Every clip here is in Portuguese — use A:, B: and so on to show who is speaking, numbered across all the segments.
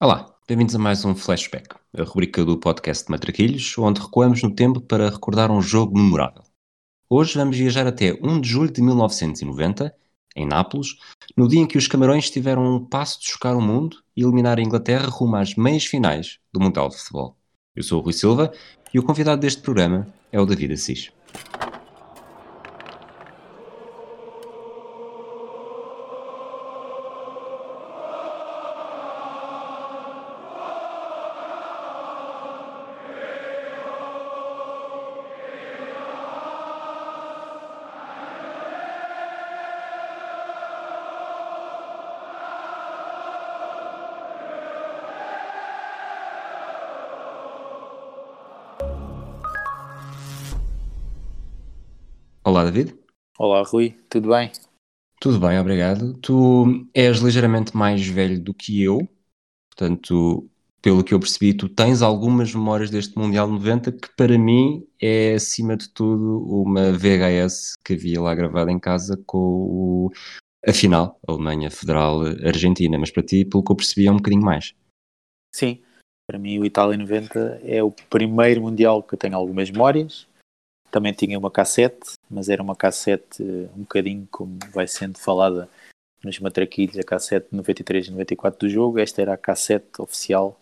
A: Olá, bem-vindos a mais um Flashback, a rubrica do podcast de Matraquilhos, onde recuamos no tempo para recordar um jogo memorável. Hoje vamos viajar até 1 de julho de 1990, em Nápoles, no dia em que os Camarões tiveram um passo de chocar o mundo e eliminar a Inglaterra rumo às meias finais do Mundial de Futebol. Eu sou o Rui Silva e o convidado deste programa é o David Assis.
B: Rui, tudo bem?
A: Tudo bem, obrigado. Tu és ligeiramente mais velho do que eu, portanto, pelo que eu percebi, tu tens algumas memórias deste Mundial 90 que para mim é, acima de tudo, uma VHS que havia lá gravada em casa com o, a final, Alemanha Federal Argentina, mas para ti, pelo que eu percebi, é um bocadinho mais.
B: Sim, para mim o Itália 90 é o primeiro Mundial que eu tenho algumas memórias, também tinha uma cassete, mas era uma cassete eh, um bocadinho como vai sendo falada nos matraquilhos, a cassete 93 e 94 do jogo. Esta era a cassete oficial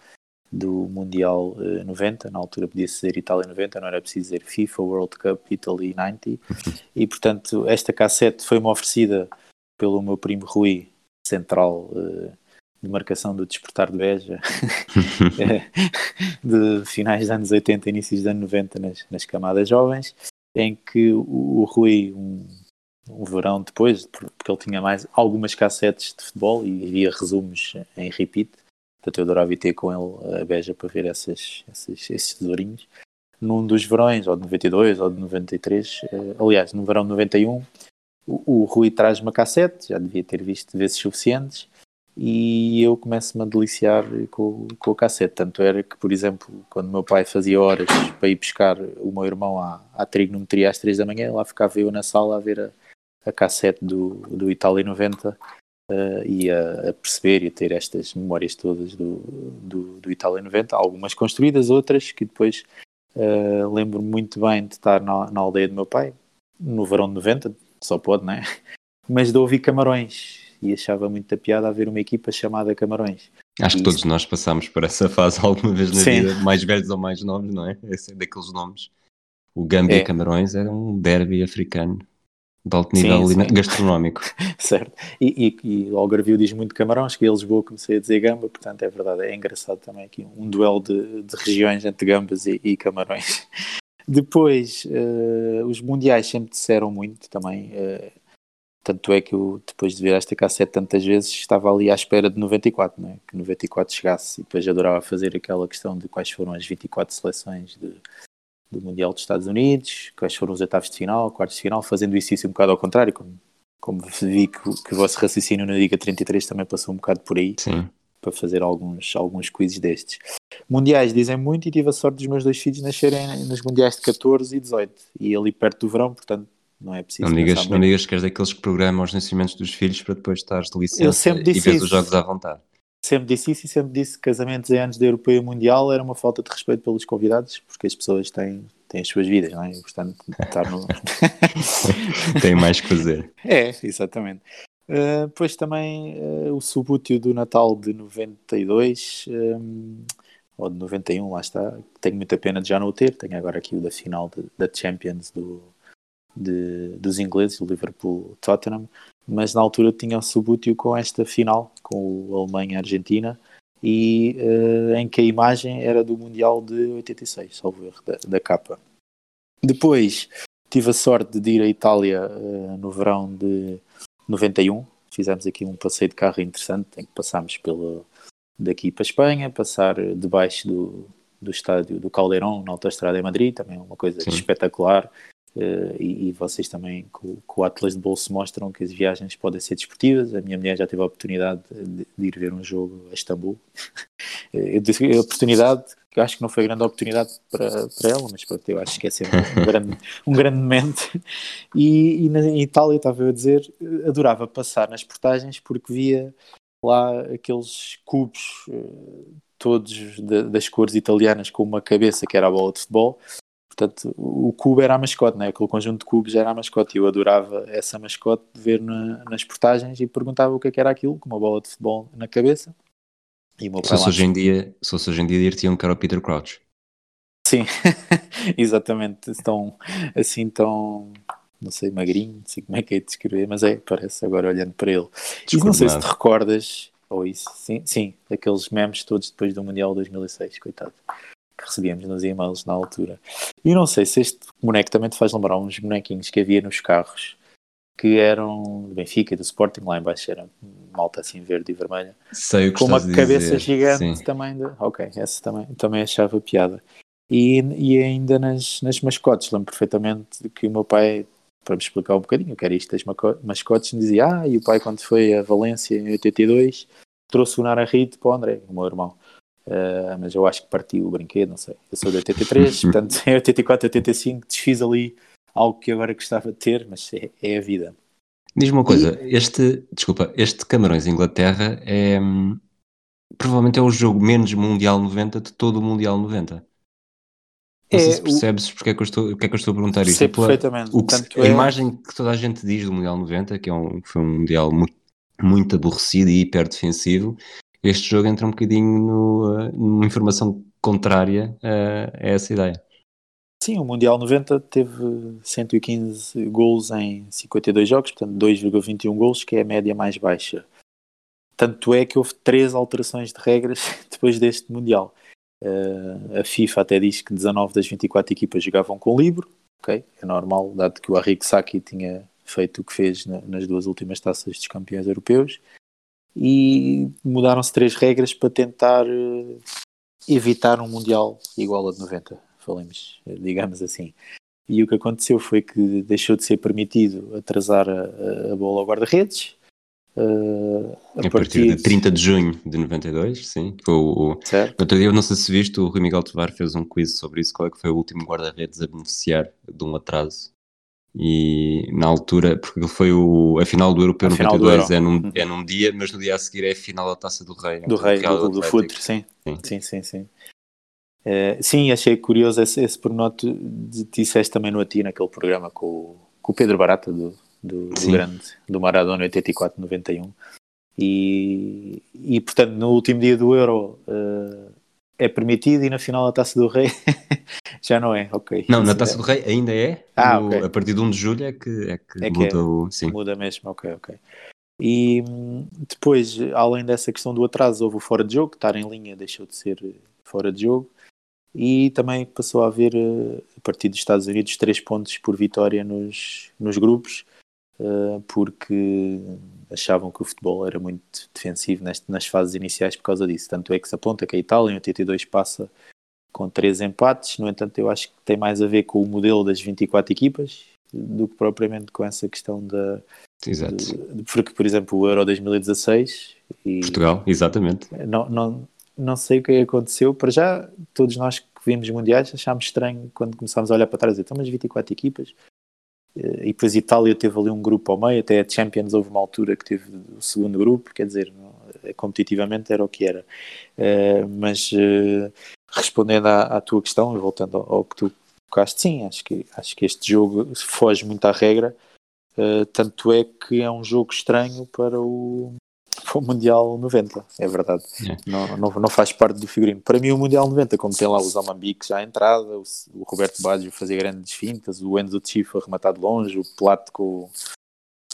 B: do Mundial 90, eh, na altura podia ser Itália 90, não era preciso dizer FIFA World Cup Italy 90. E portanto, esta cassete foi-me oferecida pelo meu primo Rui, central uh, de marcação do Despertar de Beja, de finais dos anos 80, inícios dos anos 90 nas, nas camadas jovens, em que o, o Rui, um, um, verão depois, porque ele tinha mais algumas cassetes de futebol e via resumos em repeat, portanto eu adorava ir ter com ele a Beja para ver essas, esses, esses tesourinhos. Num dos verões, ou de 92 ou de 93, eh, aliás, no verão de 91, o, o Rui traz uma cassete, já devia ter visto vezes suficientes, e eu começo-me a deliciar com, com o cassete. Tanto era que, por exemplo, quando meu pai fazia horas para ir buscar o meu irmão à, à trigonometria às 3 da manhã, lá ficava eu na sala a ver a, a cassete do, do Itália 90 uh, e a, a, perceber e a ter estas memórias todas do, do, do Itália 90, algumas construídas, outras que depois uh, lembro-me muito bem de estar na, na aldeia do meu pai, no verão de 90, só pode, né? Mas de ouvir Camarões e achava muita piada haver uma equipa chamada Camarões.
A: Acho e que todos isso... nós passamos por essa fase alguma vez na Sim. vida, mais velhos ou mais novos, não é? Esse é daqueles nomes. O Gâmbia é. Camarões era um derby africano de alto nível sim, sim. gastronómico.
B: certo. E, e, e o Algarvio diz muito Camarões, que em Lisboa comecei a dizer Gamba, portanto é verdade, é engraçado também aqui um duelo de, de regiões entre Gambas e, e Camarões. Depois, uh, os mundiais sempre disseram muito também. Uh, tanto é que eu, depois de ver esta cassete tantas vezes, estava ali à espera de 94, né? que 94 chegasse. E depois adorava fazer aquela questão de quais foram as 24 seleções de, do Mundial dos Estados Unidos, quais foram os oitavos de final, quartos de final, fazendo isso, isso um bocado ao contrário, como, como vi que, que o vosso raciocínio na Liga 33 também passou um bocado por aí.
A: Sim.
B: Para fazer alguns, alguns quizzes destes. Mundiais dizem muito e tive a sorte dos meus dois filhos nascerem nos Mundiais de 14 e 18 e ali perto do verão, portanto não é preciso.
A: Não digas, não digas que és daqueles que programam os nascimentos dos filhos para depois estares de licença e ver os jogos à vontade.
B: Sempre disse isso e sempre disse que casamentos em anos da Europeia Mundial era uma falta de respeito pelos convidados, porque as pessoas têm, têm as suas vidas, não é? Portanto, estar no.
A: Tem mais que fazer.
B: É, exatamente. Uh, depois também uh, o subútil do Natal de 92, um, ou de 91, lá está. Tenho muita pena de já não o ter. Tenho agora aqui o da final da Champions do, de, dos ingleses, o Liverpool Tottenham, mas na altura tinha o subútil com esta final, com o Alemanha-Argentina, e uh, em que a imagem era do Mundial de 86, salvo erro, da, da capa. Depois tive a sorte de ir à Itália uh, no verão de 91, fizemos aqui um passeio de carro interessante, em que passámos pela, daqui para a Espanha, passar debaixo do, do estádio do Caldeirão, na autoestrada em Madrid, também é uma coisa Sim. espetacular. Uh, e, e, vocês também com, com, o Atlas de Bolso mostram que as viagens podem ser desportivas. A minha mulher já teve a oportunidade de, de ir ver um jogo a Istambul. eu disse a oportunidade, que acho que não foi grande oportunidade para, para ela, mas pronto, eu acho que é sempre um grande, um grande momento. E, e na Itália, estava eu a dizer, adorava passar nas portagens porque via lá aqueles cubos uh, todos de, das cores italianas com uma cabeça que era a bola de futebol. Portanto, o cubo era a mascote, né? aquele conjunto de cubos era a mascote. E eu adorava essa mascote de ver na, nas portagens e perguntava o que, é que era aquilo, com uma bola de futebol na cabeça.
A: E o se, hoje em dia, se fosse hoje em dia, dir-te-iam que era o Peter Crouch.
B: Sim, exatamente. Estão assim tão, não sei, magrinho, não sei como é que é de descrever, mas é, parece agora olhando para ele. E não sei se te recordas, ou isso, sim, sim, daqueles memes todos depois do Mundial 2006, coitado, que recebíamos nos e-mails na altura. E não sei se este boneco também te faz lembrar uns bonequinhos que havia nos carros, que eram do Benfica e do Sporting, lá embaixo era malta assim verde e vermelha.
A: Sei o que
B: Com uma
A: cabeça
B: dizer. gigante sim. também. De... Ok, essa também, também achava piada. E, e ainda nas, nas mascotes, lembro perfeitamente que o meu pai, para me explicar um bocadinho o que era isto das mascotes, me dizia: Ah, e o pai, quando foi a Valência em 82, trouxe o Narahit para o André, o meu irmão. Uh, mas eu acho que partiu o brinquedo, não sei. Eu sou de 83, portanto, em 84, 85, desfiz ali algo que agora gostava de ter, mas é, é a vida.
A: Diz-me uma coisa, e... este, desculpa, este Camarões-Inglaterra é, hum, provavelmente é o jogo menos Mundial 90 de todo o Mundial 90. Não é, sei se percebes o... porque é que eu estou, porque é que eu estou a perguntar isso.
B: Sei perfeitamente.
A: O que, a é... imagem que toda a gente diz do Mundial 90, que é um, foi um Mundial muito, muito aborrecido e hiper defensivo, este jogo entra um bocadinho no, uh, numa informação contrária uh, a essa ideia.
B: Sim, o Mundial 90 teve 115 gols em 52 jogos, portanto 2,21 gols, que é a média mais baixa. Tanto é que houve três alterações de regras depois deste Mundial. Uh, a FIFA até diz que 19 das 24 equipas jogavam com livro, ok? É normal, dado que o Arrigo Sacchi tinha feito o que fez na, nas duas últimas taças dos campeões europeus. E mudaram-se três regras para tentar uh, evitar um Mundial igual a de 90, falemos, digamos assim. E o que aconteceu foi que deixou de ser permitido atrasar a, a bola ao guarda-redes,
A: Uh, a, a partir, de 30 de junho de 92, sim. Foi o, certo. Outro dia, não sei se viste, o Rui Miguel Tovar fez um quiz sobre isso, qual é que foi o último guarda-redes a beneficiar de um atraso. E na altura, porque ele foi o, a final do Europeu a 92 é num, é num dia, mas no dia a seguir é a final da Taça do Rei.
B: Do Rei, do, do, do Futre, sim. Sim, sim, sim. sim. Uh, sim, achei curioso esse, esse pormenor, disseste também no ATI, naquele programa com, com o Pedro Barata, do, do, do grande, do Maradona 84-91. E, e portanto, no último dia do Euro uh, é permitido e na final da Taça do Rei já não é, ok.
A: Não, na Taça é. do Rei ainda é. Ah, okay. A partir de 1 de julho é que, é que, é que muda é. o. Sim.
B: Muda mesmo, ok, ok. E depois, além dessa questão do atraso, houve o fora de jogo, estar em linha deixou de ser fora de jogo e também passou a haver, eh, a partir dos Estados Unidos, três pontos por vitória nos, nos grupos uh, porque achavam que o futebol era muito defensivo neste, nas fases iniciais por causa disso. Tanto é que se aponta que a Itália em 82 passa com três empates, no entanto eu acho que tem mais a ver com o modelo das 24 equipas do que propriamente com essa questão da...
A: Exato. De,
B: porque, por exemplo, o Euro 2016...
A: E Portugal, exatamente.
B: Não, não, não sei o que aconteceu. Para já, todos nós que vimos mundiais achámos estranho quando começámos a olhar para trás e dizer, então, mas 24 equipas e depois Itália teve ali um grupo ao meio, até a Champions houve uma altura que teve o segundo grupo, quer dizer, é, competitivamente era o que era. Uh, mas uh, respondendo à, à, tua questão, e voltando ao, ao, que tu tocaste, sim, acho que, acho que este jogo foge muito à regra, tanto é que é um jogo estranho para o, para o Mundial 90, é verdade. É. Não, não, não, faz parte do figurino. Para mim, o Mundial 90, como tem lá os Almambiques já à entrada, o, o Roberto Baggio fazia grandes fintas, o Enzo Chifa rematar de longe, o Plato com,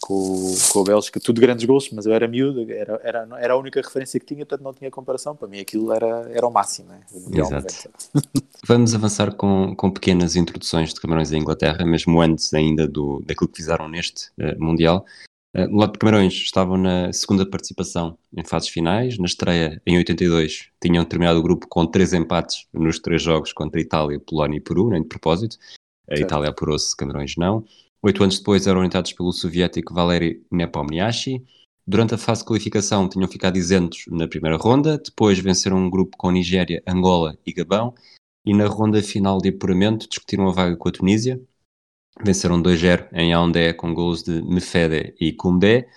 B: com, com a Bélgica, tudo grandes gols, mas eu era miúdo, era, era, era a única referência que tinha, portanto não tinha comparação. Para mim, aquilo era, era o máximo. Né?
A: Exato. Vamos avançar com, com pequenas introduções de Camarões da Inglaterra, mesmo antes ainda do, daquilo que fizeram neste uh, Mundial. Uh, no lado de Camarões estavam na segunda participação em fases finais. Na estreia, em 82, tinham terminado o grupo com três empates nos três jogos contra Itália, Polónia e Peru, nem de propósito. A certo. Itália apurou-se, Camarões não. Oito anos depois eram orientados pelo soviético Valery Nepomniachtchi. Durante a fase de qualificação tinham ficado isentos na primeira ronda, depois venceram um grupo com Nigéria, Angola e Gabão, e na ronda final de apuramento discutiram a vaga com a Tunísia, Venceram 2-0 em Yaoundé com gols de Mefede e Koundé.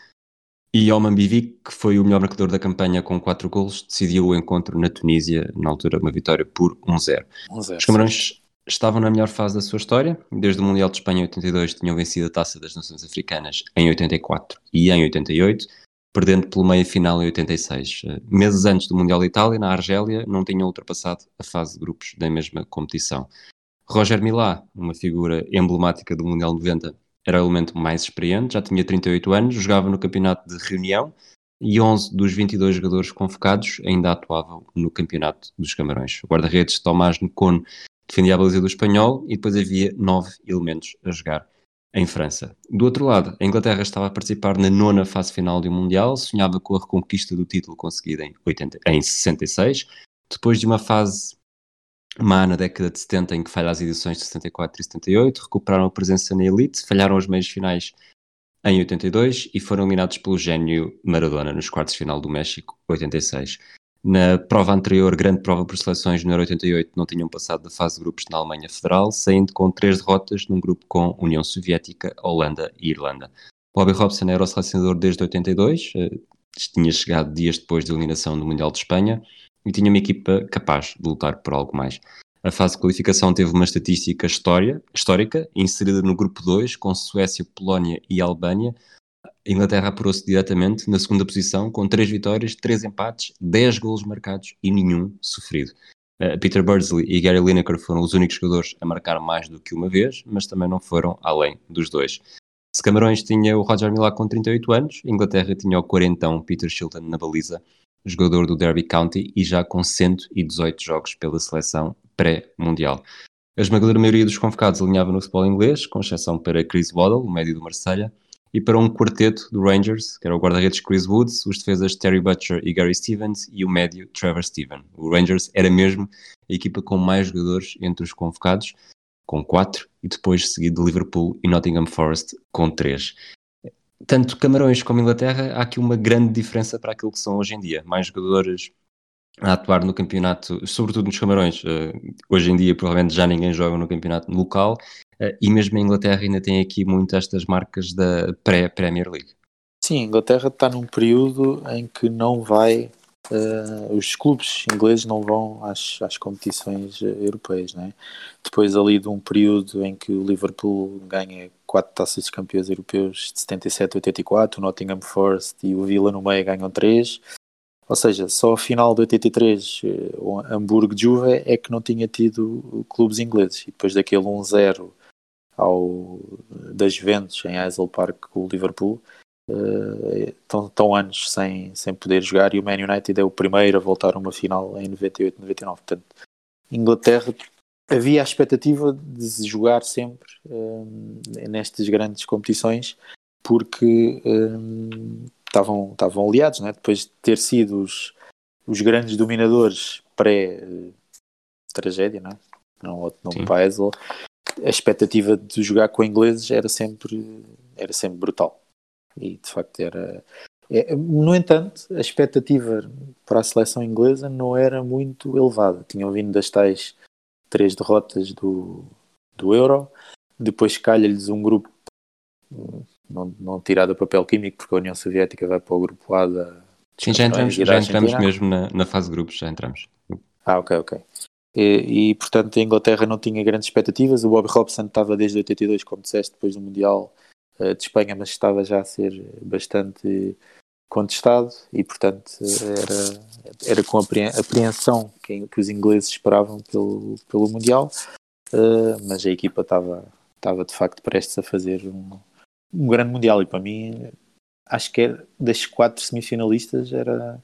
A: E Oman Bivik, que foi o melhor marcador da campanha com 4 golos, decidiu o encontro na Tunísia, na altura uma vitória por 1-0. 1-0 Os Camarões estavam na melhor fase da sua história. Desde o Mundial de Espanha em 82 tinham vencido a Taça das Nações Africanas em 84 e em 88, perdendo pelo meio final em 86. Meses antes do Mundial de Itália, na Argélia, não tinham ultrapassado a fase de grupos da mesma competição. Roger Milá, uma figura emblemática do Mundial 90, era o elemento mais experiente, já tinha 38 anos, jogava no campeonato de reunião e 11 dos 22 jogadores convocados ainda atuavam no campeonato dos Camarões. O guarda-redes Tomás Necone defendia a baliza do espanhol e depois havia nove elementos a jogar em França. Do outro lado, a Inglaterra estava a participar na nona fase final do Mundial, sonhava com a reconquista do título conseguido em, 80, em 66, depois de uma fase má na década de 70 em que falha as edições de 74 e 78, recuperaram a presença na elite, falharam os meios finais em 82 e foram eliminados pelo gênio Maradona nos quartos de final do México 86. Na prova anterior, grande prova por seleções no Euro 88, não tinham passado da fase de grupos na Alemanha Federal, saindo com três derrotas num grupo com União Soviética, Holanda e Irlanda. Bobby Robson era o selecionador desde 82, eh, tinha chegado dias depois da eliminação do Mundial de Espanha, e tinha uma equipa capaz de lutar por algo mais. A fase de qualificação teve uma estatística história, histórica, inserida no grupo 2, com Suécia, Polónia e Albânia. A Inglaterra apurou-se diretamente na segunda posição, com 3 vitórias, 3 empates, 10 golos marcados e nenhum sofrido. Uh, Peter Beardsley e Gary Lineker foram os únicos jogadores a marcar mais do que uma vez, mas também não foram além dos dois. Se Camarões tinha o Roger Milá com 38 anos, Inglaterra tinha o quarentão Peter Shilton na baliza jogador do Derby County e já com 118 jogos pela seleção pré-mundial. A esmagadora maioria dos convocados alinhava no futebol inglês, com exceção para Chris Waddle, o médio do Marselha, e para um quarteto do Rangers, que era o guarda-redes Chris Woods, os defesas Terry Butcher e Gary Stevens e o médio Trevor Steven. O Rangers era mesmo a equipa com mais jogadores entre os convocados, com quatro, e depois seguido de Liverpool e Nottingham Forest com três tanto Camarões como Inglaterra, há aqui uma grande diferença para aquilo que são hoje em dia. Mais jogadores a atuar no campeonato, sobretudo nos Camarões. Uh, hoje em dia, provavelmente já ninguém joga no campeonato local, uh, e mesmo a Inglaterra ainda tem aqui muito estas marcas da pré-Premier League.
B: Sim, a Inglaterra está num período em que não vai uh, os clubes ingleses não vão às, às competições eh, europeias, né? Depois ali de um período em que o Liverpool ganha quatro taças de campeões europeus de 77 a 84, o Nottingham Forest e o Villa no meio ganham três, ou seja, só a final de 83 eh, o Hamburgo Juve é que não tinha tido clubes ingleses e depois daquele 1-0 ao das Juventus em Hazel Park com o Liverpool estão, estão anos sem, sem poder jogar e o Man United é o primeiro a voltar a uma final em 98, 99. Portanto, Inglaterra havia a expectativa de jogar sempre um, nestas grandes competições porque um, estavam, estavam aliados, né? depois de ter sido os, os grandes dominadores pré-tragédia, não, é? não outro nome para a expectativa de jogar com ingleses era sempre, era sempre brutal e de facto era. É, no entanto, a expectativa para a seleção inglesa não era muito elevada. Tinham vindo das tais três derrotas do, do Euro, depois calha-lhes um grupo não, não tirado a papel químico, porque a União Soviética vai para o grupo A da.
A: Sim, já entramos, já entramos mesmo na, na fase de grupos, já entramos.
B: Ah, ok, ok. E, e, portanto a Inglaterra não tinha grandes expectativas. O Bobby Robson estava desde 82, como disseste, depois do Mundial de Espanha, mas estava já a ser bastante contestado e, portanto, era, era com a apreensão que, que os ingleses esperavam pelo, pelo Mundial, uh, mas a equipa estava, estava de facto prestes a fazer um, um grande Mundial e para mim, acho que era, das quatro semifinalistas era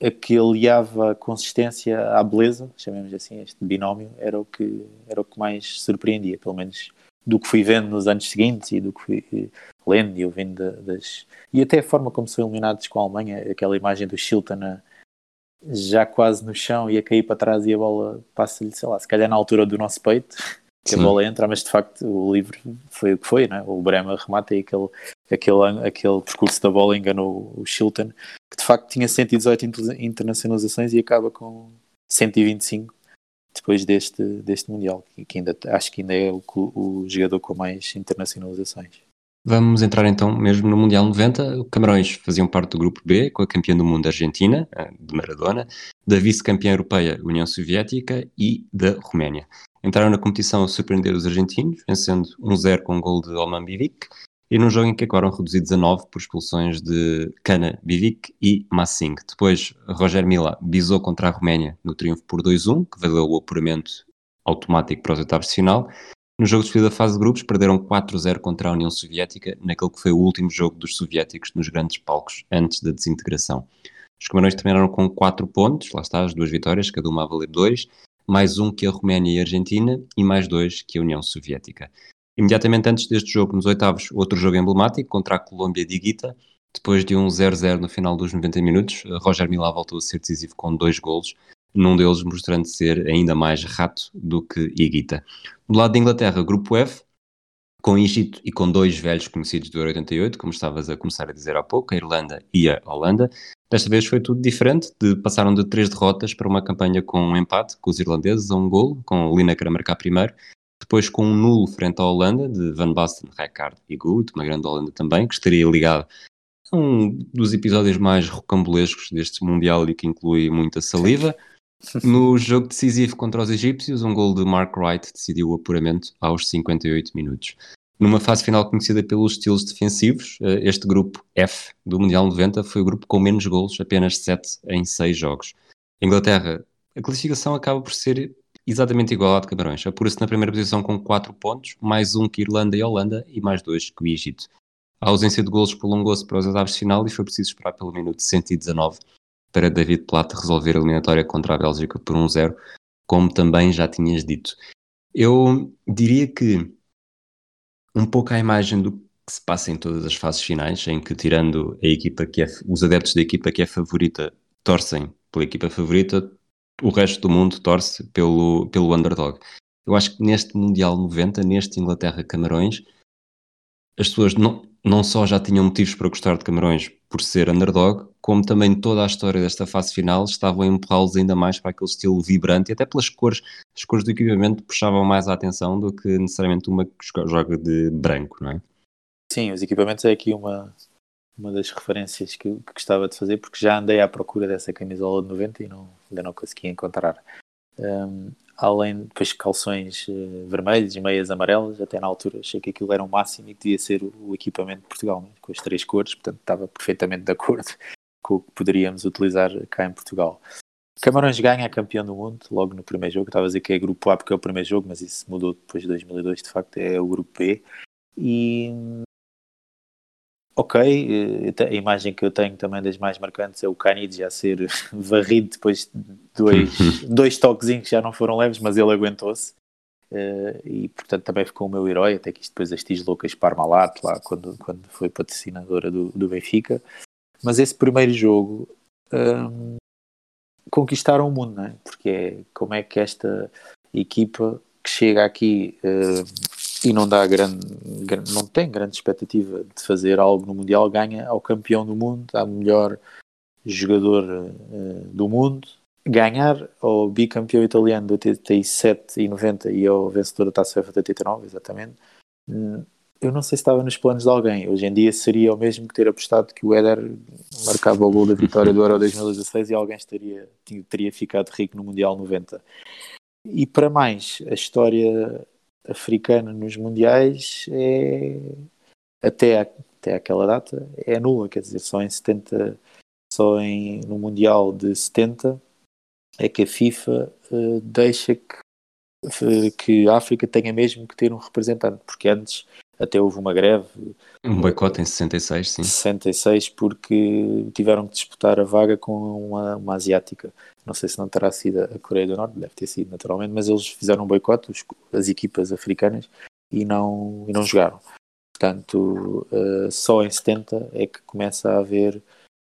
B: a que aliava a consistência à beleza, chamemos assim, este binómio, era o que, era o que mais surpreendia, pelo menos do que fui vendo nos anos seguintes e do que fui lendo e ouvindo das. E até a forma como são eliminados com a Alemanha, aquela imagem do Shilton já quase no chão e a cair para trás e a bola passa-lhe, sei lá, se calhar na altura do nosso peito, que Sim. a bola entra, mas de facto o livro foi o que foi, né? o Brema remata e aquele, aquele, aquele percurso da bola enganou o Shilton, que de facto tinha 118 internacionalizações e acaba com 125 depois deste, deste Mundial, que ainda, acho que ainda é o, o jogador com mais internacionalizações.
A: Vamos entrar então mesmo no Mundial 90. Camarões faziam parte do grupo B, com a campeã do mundo Argentina, de Maradona, da vice-campeã europeia União Soviética e da Roménia. Entraram na competição a surpreender os argentinos, vencendo 1-0 com um gol de Olman Bivic, e num jogo em que acabaram reduzidos a 9 por expulsões de Cana, Bivic e Massing. Depois, Roger Mila bisou contra a Roménia no triunfo por 2-1, que valeu o apuramento automático para os oitavos de final, no jogo de da fase de grupos, perderam 4-0 contra a União Soviética, naquele que foi o último jogo dos soviéticos nos grandes palcos, antes da desintegração. Os camarões terminaram com 4 pontos, lá está, as duas vitórias, cada uma a valer 2, mais um que a Roménia e a Argentina, e mais dois que a União Soviética. Imediatamente antes deste jogo, nos oitavos, outro jogo emblemático contra a Colômbia de Iguita, depois de um 0-0 no final dos 90 minutos, Roger Milá voltou a ser decisivo com dois golos, num deles mostrando ser ainda mais rato do que Iguita. Do lado da Inglaterra, grupo F, com Egito e com dois velhos conhecidos do Euro 88, como estavas a começar a dizer há pouco, a Irlanda e a Holanda. Desta vez foi tudo diferente, de, passaram de três derrotas para uma campanha com um empate com os irlandeses a um gol, com Lineker a marcar primeiro, depois com um nulo frente à Holanda, de Van Basten, Rijkaard e Gut, uma grande Holanda também, que estaria ligado a um dos episódios mais rocambolescos deste Mundial e que inclui muita saliva. No jogo decisivo contra os egípcios, um gol de Mark Wright decidiu o apuramento aos 58 minutos. Numa fase final conhecida pelos estilos defensivos, eh, este grupo F do Mundial 90 foi o grupo com menos golos, apenas 7 em 6 jogos. Inglaterra, a classificação acaba por ser exatamente igual à de Camarões. Apura-se na primeira posição com 4 pontos, mais um que Irlanda e Holanda e mais dois que o Egito. A ausência de golos prolongou-se para os oitavos de final e foi preciso esperar pelo minuto 119 para David Plata resolver a eliminatória contra a Bélgica por 1-0, como também já tinhas dito. Eu diria que um pouco à imagem do que se passa em todas as fases finais, em que tirando a equipa que é, os adeptos da equipa que é favorita torcem pela equipa favorita, o resto do mundo torce pelo, pelo underdog. Eu acho que neste Mundial 90, neste Inglaterra-Camarões, as pessoas não, não só já tinham motivos para gostar de Camarões por ser underdog, como também toda a história desta fase final estavam a empurrá-los ainda mais para aquele estilo vibrante e até pelas cores, as cores do equipamento puxavam mais a atenção do que necessariamente uma que joga de branco, não é?
B: Sim, os equipamentos é aqui uma, uma das referências que, que gostava de fazer, porque já andei à procura dessa camisola de 90 e não, ainda não consegui encontrar. Um, além depois calções uh, vermelhos e meias amarelas, até na altura achei que aquilo era o máximo e que devia ser o, o equipamento de Portugal, né? com as três cores, portanto estava perfeitamente de acordo com o que poderíamos utilizar cá em Portugal. Camarões ganha a campeão do mundo logo no primeiro jogo. Estava a dizer que é grupo A porque é o primeiro jogo, mas isso mudou depois de 2002. De facto, é o grupo B. E ok, a imagem que eu tenho também das mais marcantes é o Canidia a ser varrido depois de dois, dois toquezinhos que já não foram leves, mas ele aguentou-se. Uh, e portanto também ficou o meu herói, até que isto depois as Tis Loucas Parmalat, lá quando, quando foi patrocinadora do, do Benfica. Mas esse primeiro jogo um, conquistaram o mundo, não é? Porque é como é que esta equipa que chega aqui uh, e não dá grande, não tem grande expectativa de fazer algo no Mundial, ganha ao campeão do mundo, ao melhor jogador uh, do mundo, ganhar ao bicampeão italiano de 87 e 90 e ao vencedor da Taça UEFA de 89, exatamente. Hum, eu não sei se estava nos planos de alguém. Hoje em dia seria o mesmo que ter apostado que o Éder marcava o gol da vitória do Euro 2016 e alguém estaria, teria ficado rico no Mundial 90. E para mais, a história africana nos mundiais é até, até aquela data é nula, quer dizer, só em 70, só em, no Mundial de 70 é que a FIFA uh, deixa que, que a África tenha mesmo que ter um representante, porque antes até houve uma greve.
A: Um boicote em 66, sim.
B: 66, porque tiveram que disputar a vaga com uma, uma asiática. Não sei se não terá sido a Coreia do Norte, deve ter sido naturalmente, mas eles fizeram um boicote, as equipas africanas, e não, e não jogaram. Portanto, uh, só em 70 é que começa a haver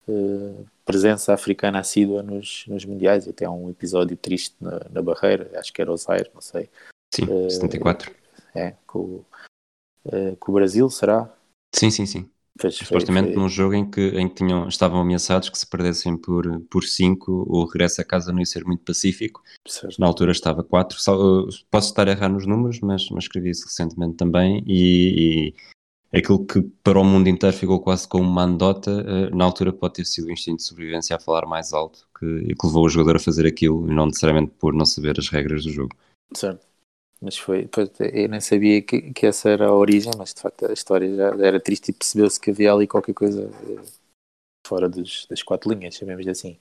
B: uh, presença africana assídua nos, nos mundiais. Até há um episódio triste na, na barreira, acho que era o Zaire, não sei.
A: Sim, uh, 74.
B: É, com, uh, com o Brasil, será?
A: Sim, sim, sim. Fez, Supostamente foi, foi... num jogo em que, em que tinham, estavam ameaçados que se perdessem por 5, por cinco, o regresso a casa não ia ser muito pacífico. Certo. Na altura estava 4. Posso estar a errar nos números, mas, mas escrevi isso recentemente também. E, e aquilo que para o mundo inteiro ficou quase como uma anedota, uh, na altura pode ter sido o instinto de sobrevivência a falar mais alto que, que levou o jogador a fazer aquilo e não necessariamente por não saber as regras do jogo.
B: Certo. Mas foi, eu nem sabia que, que essa era a origem, mas de facto a história já era triste e percebeu-se que havia ali qualquer coisa eh, fora dos, das quatro linhas, chamemos assim.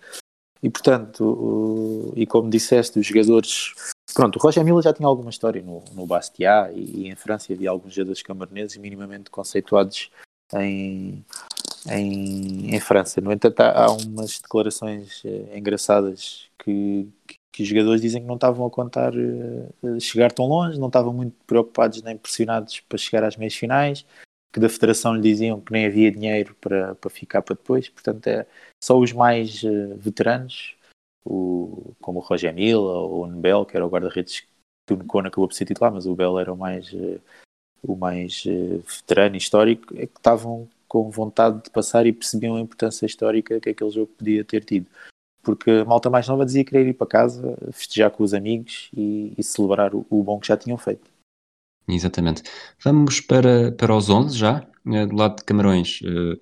B: E portanto, o, e como disseste, os jogadores. Pronto, o Roger Miller já tinha alguma história no, no Bastia e, e, em França havia alguns jogadores camaroneses minimamente conceituados em, em, em França. No entanto, há, há umas declarações eh, engraçadas que, que, que, os jogadores dizem que não estavam a contar uh, chegar tão longe, não estavam muito preocupados nem pressionados para chegar às meias finais, que da federação lhe diziam que nem havia dinheiro para, para ficar para depois. Portanto, é, só os mais uh, veteranos, o, como o Roger Mila ou o Nebel, que era o guarda-redes que o Necona acabou por ser titular, mas o Bel era o mais, uh, o mais veterano histórico, é que estavam com vontade de passar e percebiam a importância histórica que aquele jogo podia ter tido. Porque a malta mais nova dizia querer ir para casa, festejar com os amigos e, e celebrar o, o, bom que já tinham feito.
A: Exatamente. Vamos para, para os 11 já, eh, do lado de Camarões. Eh,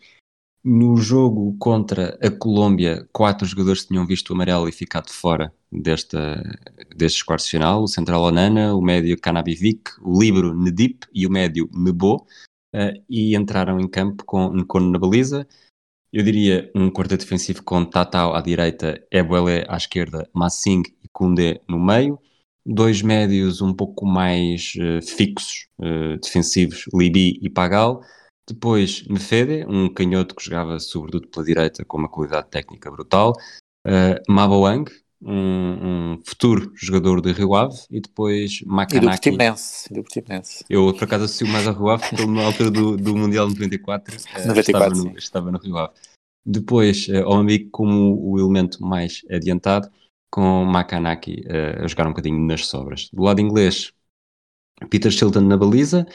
A: no jogo contra a Colômbia, quatro jogadores tinham visto o amarelo e ficado fora desta, destes quartos de final. O central Onana, o médio Canabivic, o libro Nedip e o médio Mebo uh, e entraram em campo com Nkono na baliza. Eu diria um quarteto defensivo com Tatao à direita, Ebuele à esquerda, Massing e Koundé no meio. Dois médios um pouco mais uh, fixos, uh, defensivos, Libi e Pagal. Depois Nefede, um canhoto que jogava sobretudo pela direita com uma qualidade técnica brutal. Uh, Maboang, um, um, futuro jogador de Rio Ave e depois Macanaki.
B: E do Portimonense. Do Portimonense.
A: Eu por acaso associo mais a Rio Ave porque na altura do, do Mundial de 94, 94 estava, no, estava no Rio Ave. Depois uh, o amigo como o elemento mais adiantado com Macanaki uh, a jogar um bocadinho nas sobras. Do lado inglês, Peter Shilton na baliza,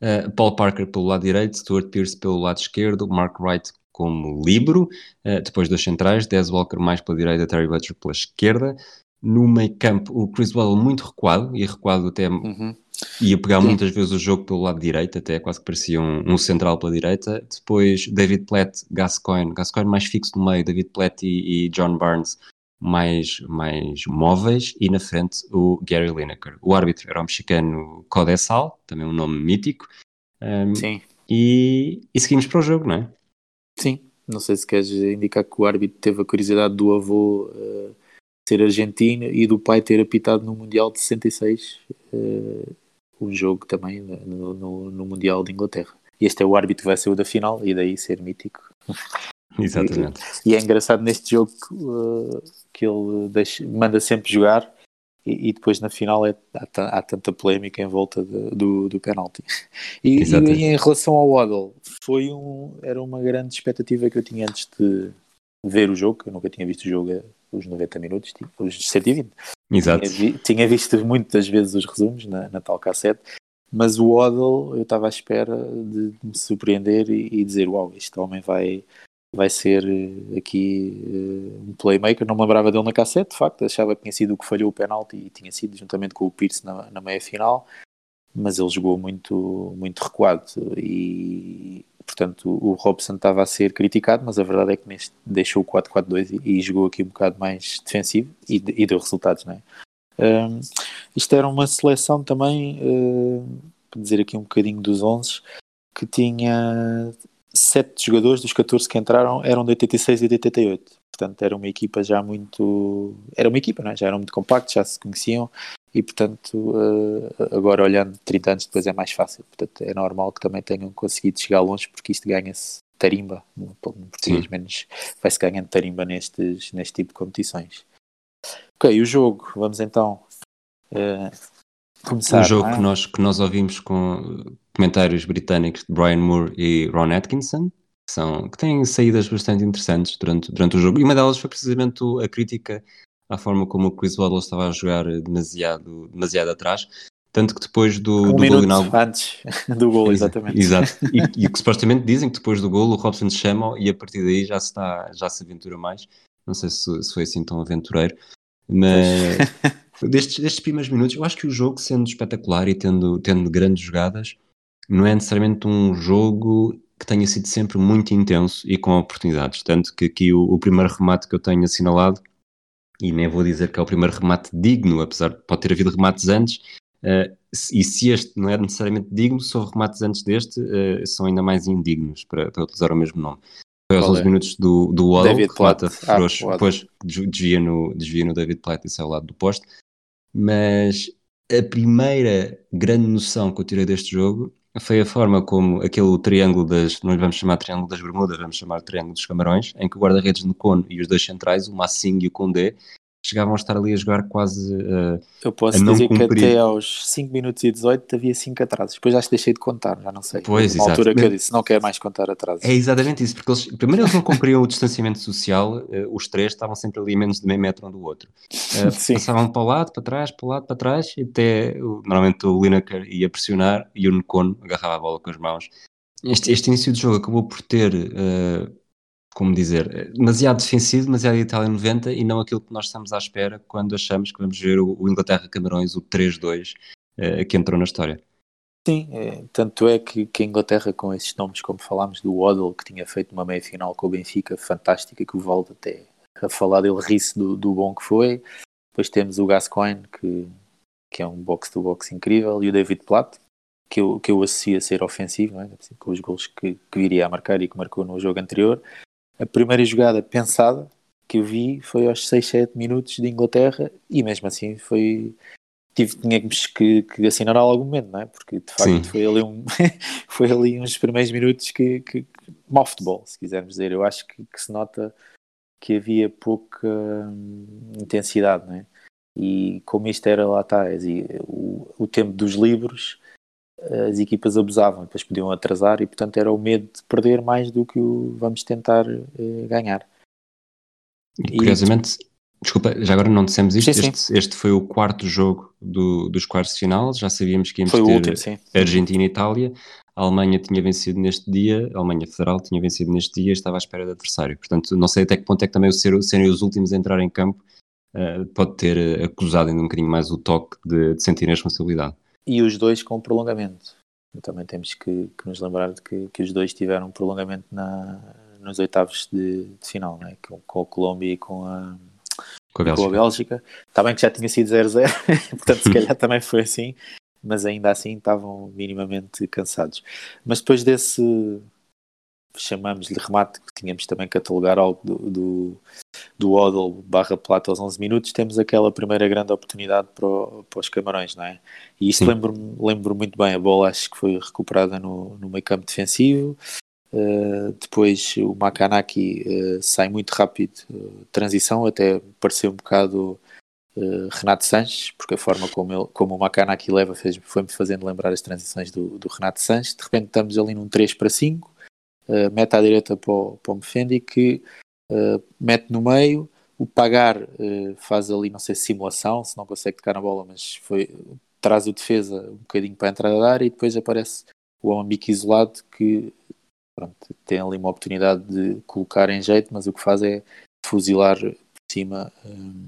A: uh, Paul Parker pelo lado direito, Stuart Pearce pelo lado esquerdo, Mark Wright como libero, uh, depois dos centrais, Des Walker mais pela direita, Terry Butcher pela esquerda. No meio campo, o Chris Waddle muito recuado, e recuado até uhum. ia pegar Sim. muitas vezes o jogo pelo lado direito, até quase que parecia um, um, central pela direita. Depois David Platt, Gascoigne, Gascoigne mais fixo no meio, David Platt e, e John Barnes mais, mais móveis, e na frente o Gary Lineker. O árbitro era o mexicano Codesal, também um nome mítico. Um,
B: Sim.
A: E, e seguimos para o jogo, não é?
B: Sim, não sei se queres indicar que o árbitro teve a curiosidade do avô uh, ser argentino e do pai ter apitado no Mundial de 66 uh, um jogo também no, no, no, Mundial de Inglaterra. E este é o árbitro que vai ser o da final e daí ser mítico.
A: Exatamente.
B: E, e é engraçado neste jogo uh, que ele deixa, manda sempre jogar e, e, depois na final é, há, há, tanta polémica em volta de, do, do penalti. E, e, em relação ao Waddle, foi um, era uma grande expectativa que eu tinha antes de ver o jogo, eu nunca tinha visto o jogo os 90 minutos, os 120.
A: Exato.
B: Tinha, tinha, visto muitas vezes os resumos na, na tal cassete, mas o Waddle eu estava à espera de, de me surpreender e, e dizer, uau, este homem vai vai ser eh, aqui uh, um playmaker. Não me lembrava dele na cassete, de facto, achava que tinha sido o que falhou o penalti e tinha sido juntamente com o Pierce na, na meia final, mas ele jogou muito, muito recuado e, portanto, o Robson estava a ser criticado, mas a verdade é que neste deixou o 4-4-2 e, e, jogou aqui um bocado mais defensivo e, e deu resultados, não é? Um, isto era uma seleção também, uh, para dizer aqui um bocadinho dos 11, que tinha sete jogadores dos 14 que entraram eram de 86 e de 88. Portanto, era uma equipa já muito. Era uma equipa, não é? já eram muito compactos, já se conheciam e, portanto, eh, agora olhando 30 anos depois é mais fácil. Portanto, é normal que também tenham conseguido chegar longe porque isto ganha-se tarimba, no português menos vai-se ganhando tarimba nestes, neste tipo de competições. Ok, o jogo, vamos então uh, começar.
A: O jogo é? que, nós, que nós ouvimos com comentários britânicos de Brian Moore e Ron Atkinson, que, são, que têm saídas bastante interessantes durante, durante o jogo. E uma delas foi precisamente a crítica à forma como o Chris Waddle estava a jogar demasiado, demasiado atrás. Tanto que depois do,
B: um
A: do
B: gol inaugural. Antes do gol, exatamente.
A: Exato. E, e, que supostamente dizem que depois do gol o Robson chama e a partir daí já se, está, já se aventura mais. Não sei se, se foi assim tão aventureiro. Mas destes, destes primeiros minutos, eu acho que o jogo, sendo espetacular e tendo, tendo grandes jogadas, não é necessariamente um jogo que tenha sido sempre muito intenso e com oportunidades. Tanto que aqui o, o primeiro remate que eu tenho assinalado, e nem vou dizer que é o primeiro remate digno, apesar de pode ter havido remates antes, uh, e se este não é necessariamente digno, se houve remates antes deste, uh, são ainda mais indignos, para, para, utilizar o mesmo nome. Foi aos 11 é? minutos do, do Waddle, que mata ah, depois desvia no, desvia no David Platt e sai ao lado do poste. Mas a primeira grande noção que eu tirei deste jogo foi a forma como aquele triângulo das, não lhe vamos chamar triângulo das bermudas, vamos chamar triângulo dos camarões, em que o guarda-redes no Cono e os dois centrais, o Massing e o Condé, chegavam a estar ali a jogar quase uh,
B: Eu posso dizer que até aos 5 minutos e 18 havia 5 atrasos. Depois já se deixei de contar, já não sei.
A: Pois,
B: Uma altura que eu disse, não quero mais contar atrasos.
A: É exatamente isso, porque eles, primeiro eles não cumpriam o distanciamento social, uh, os três estavam sempre ali a menos de meio metro um do outro. Uh, passavam para o lado, para trás, para o lado, para trás, e até normalmente o Lineker ia pressionar e o Necon agarrava a bola com as mãos. Este, este início de jogo acabou por ter como dizer, demasiado defensivo, demasiado Itália 90 e não aquilo que nós estamos à espera quando achamos que vamos ver o, o Inglaterra-Camarões, o 3-2, eh, que entrou na história.
B: Sim, é, tanto é que, que, a Inglaterra, com esses nomes, como falámos do Waddle, que tinha feito uma meia-final com o Benfica fantástica, que o Valdo até a falar dele ri-se do, do, bom que foi. Depois temos o Gascoigne, que, que é um box-to-box incrível, e o David Platt, que eu, que eu associo a ser ofensivo, é? com os gols que, que viria a marcar e que marcou no jogo anterior. A primeira jogada pensada que eu vi foi aos 6, 7 minutos de Inglaterra e mesmo assim foi. Tive, tinha que, que assinar a algum momento, não é? Porque de facto foi ali, um, foi ali uns primeiros minutos que, que, que mau futebol, se quisermos dizer. Eu acho que, que se nota que havia pouca hum, intensidade, não é? E como isto era lá está, o, o tempo dos livros, as equipas abusavam, depois podiam atrasar e portanto era o medo de perder mais do que o vamos tentar uh, ganhar.
A: Curiosamente, e... desculpa, já agora não dissemos isto, sim, este, este, foi o quarto jogo do, dos quartos de final, já sabíamos que íamos foi ter último, Argentina e Itália, a Alemanha tinha vencido neste dia, a Alemanha Federal tinha vencido neste dia e estava à espera do adversário. Portanto, não sei até que ponto é que também o ser, serem os últimos a entrar em campo uh, pode ter acusado ainda um bocadinho mais o toque de, de sentir a responsabilidade
B: e os dois com prolongamento. Também temos que, que nos lembrar de que, que, os dois tiveram prolongamento na, nos oitavos de, de final, né? com, com a Colômbia e com a, com a Bélgica. Com a Bélgica. Está bem que já tinha sido 0-0, portanto se calhar também foi assim, mas ainda assim estavam minimamente cansados. Mas depois desse, chamamos-lhe remate, que tínhamos também catalogar algo do, do, do Odell barra Plata aos 11 minutos, temos aquela primeira grande oportunidade para, o, para os Camarões, não é? E isto lembro, lembro muito bem, a bola acho que foi recuperada no, no meio campo defensivo, uh, depois o Makanaki uh, sai muito rápido, uh, transição, até pareceu um bocado Renato Sanches, porque a forma como, ele, como o Makanaki leva foi-me fazendo lembrar as transições do, do Renato Sanches, de repente estamos ali num 3 para 5, uh, mete à direita para o, para o Mefendi, que uh, mete no meio, o Pagar uh, faz ali, não sei, simulação, se não consegue tocar na bola, mas foi, traz o defesa um bocadinho para a entrada da área e depois aparece o Ambique isolado que pronto, tem ali uma oportunidade de colocar em jeito, mas o que faz é fuzilar por cima um,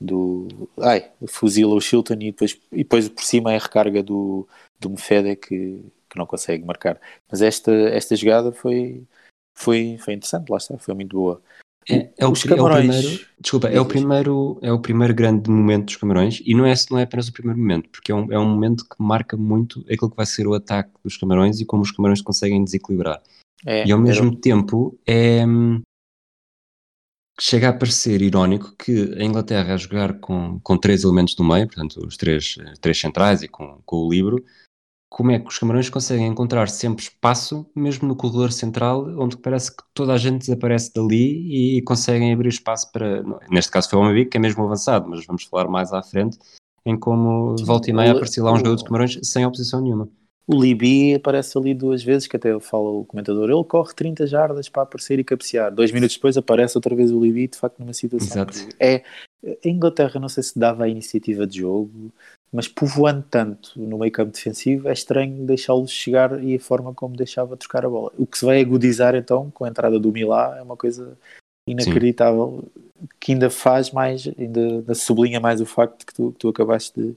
B: do. Ai, fuzila o Shilton e depois, e depois por cima é a recarga do, do Mefede que que não consegue marcar. Mas esta, esta jogada foi, foi, foi interessante, lá está, foi muito boa.
A: É, é, o, Camarões... é, o, primeiro, desculpa, é o primeiro, é o primeiro grande momento dos Camarões e não é, não é apenas o primeiro momento, porque é um, é um momento que marca muito aquilo que vai ser o ataque dos Camarões e como os Camarões conseguem desequilibrar. É, e ao mesmo era... tempo é chega a parecer irónico que a Inglaterra a jogar com, com três elementos no meio, portanto os três, três centrais e com, com o livro, como é que os camarões conseguem encontrar sempre espaço, mesmo no corredor central, onde parece que toda a gente desaparece dali e conseguem abrir espaço para. Neste caso foi o Moambique, que é mesmo avançado, mas vamos falar mais à frente em como volta e meia aparecia lá um jogador de camarões sem oposição nenhuma.
B: O Libi aparece ali duas vezes, que até fala o comentador, ele corre 30 jardas para aparecer e cabecear. Dois minutos depois aparece outra vez o Libi, de facto, numa situação.
A: Exato.
B: É, a Inglaterra, não sei se dava a iniciativa de jogo, mas povoando tanto no meio campo defensivo, é estranho deixá-los chegar e a forma como deixava trocar a bola. O que se vai agudizar então com a entrada do Milá é uma coisa inacreditável Sim. que ainda faz mais, ainda, sublinha mais o facto que tu, que tu acabaste de,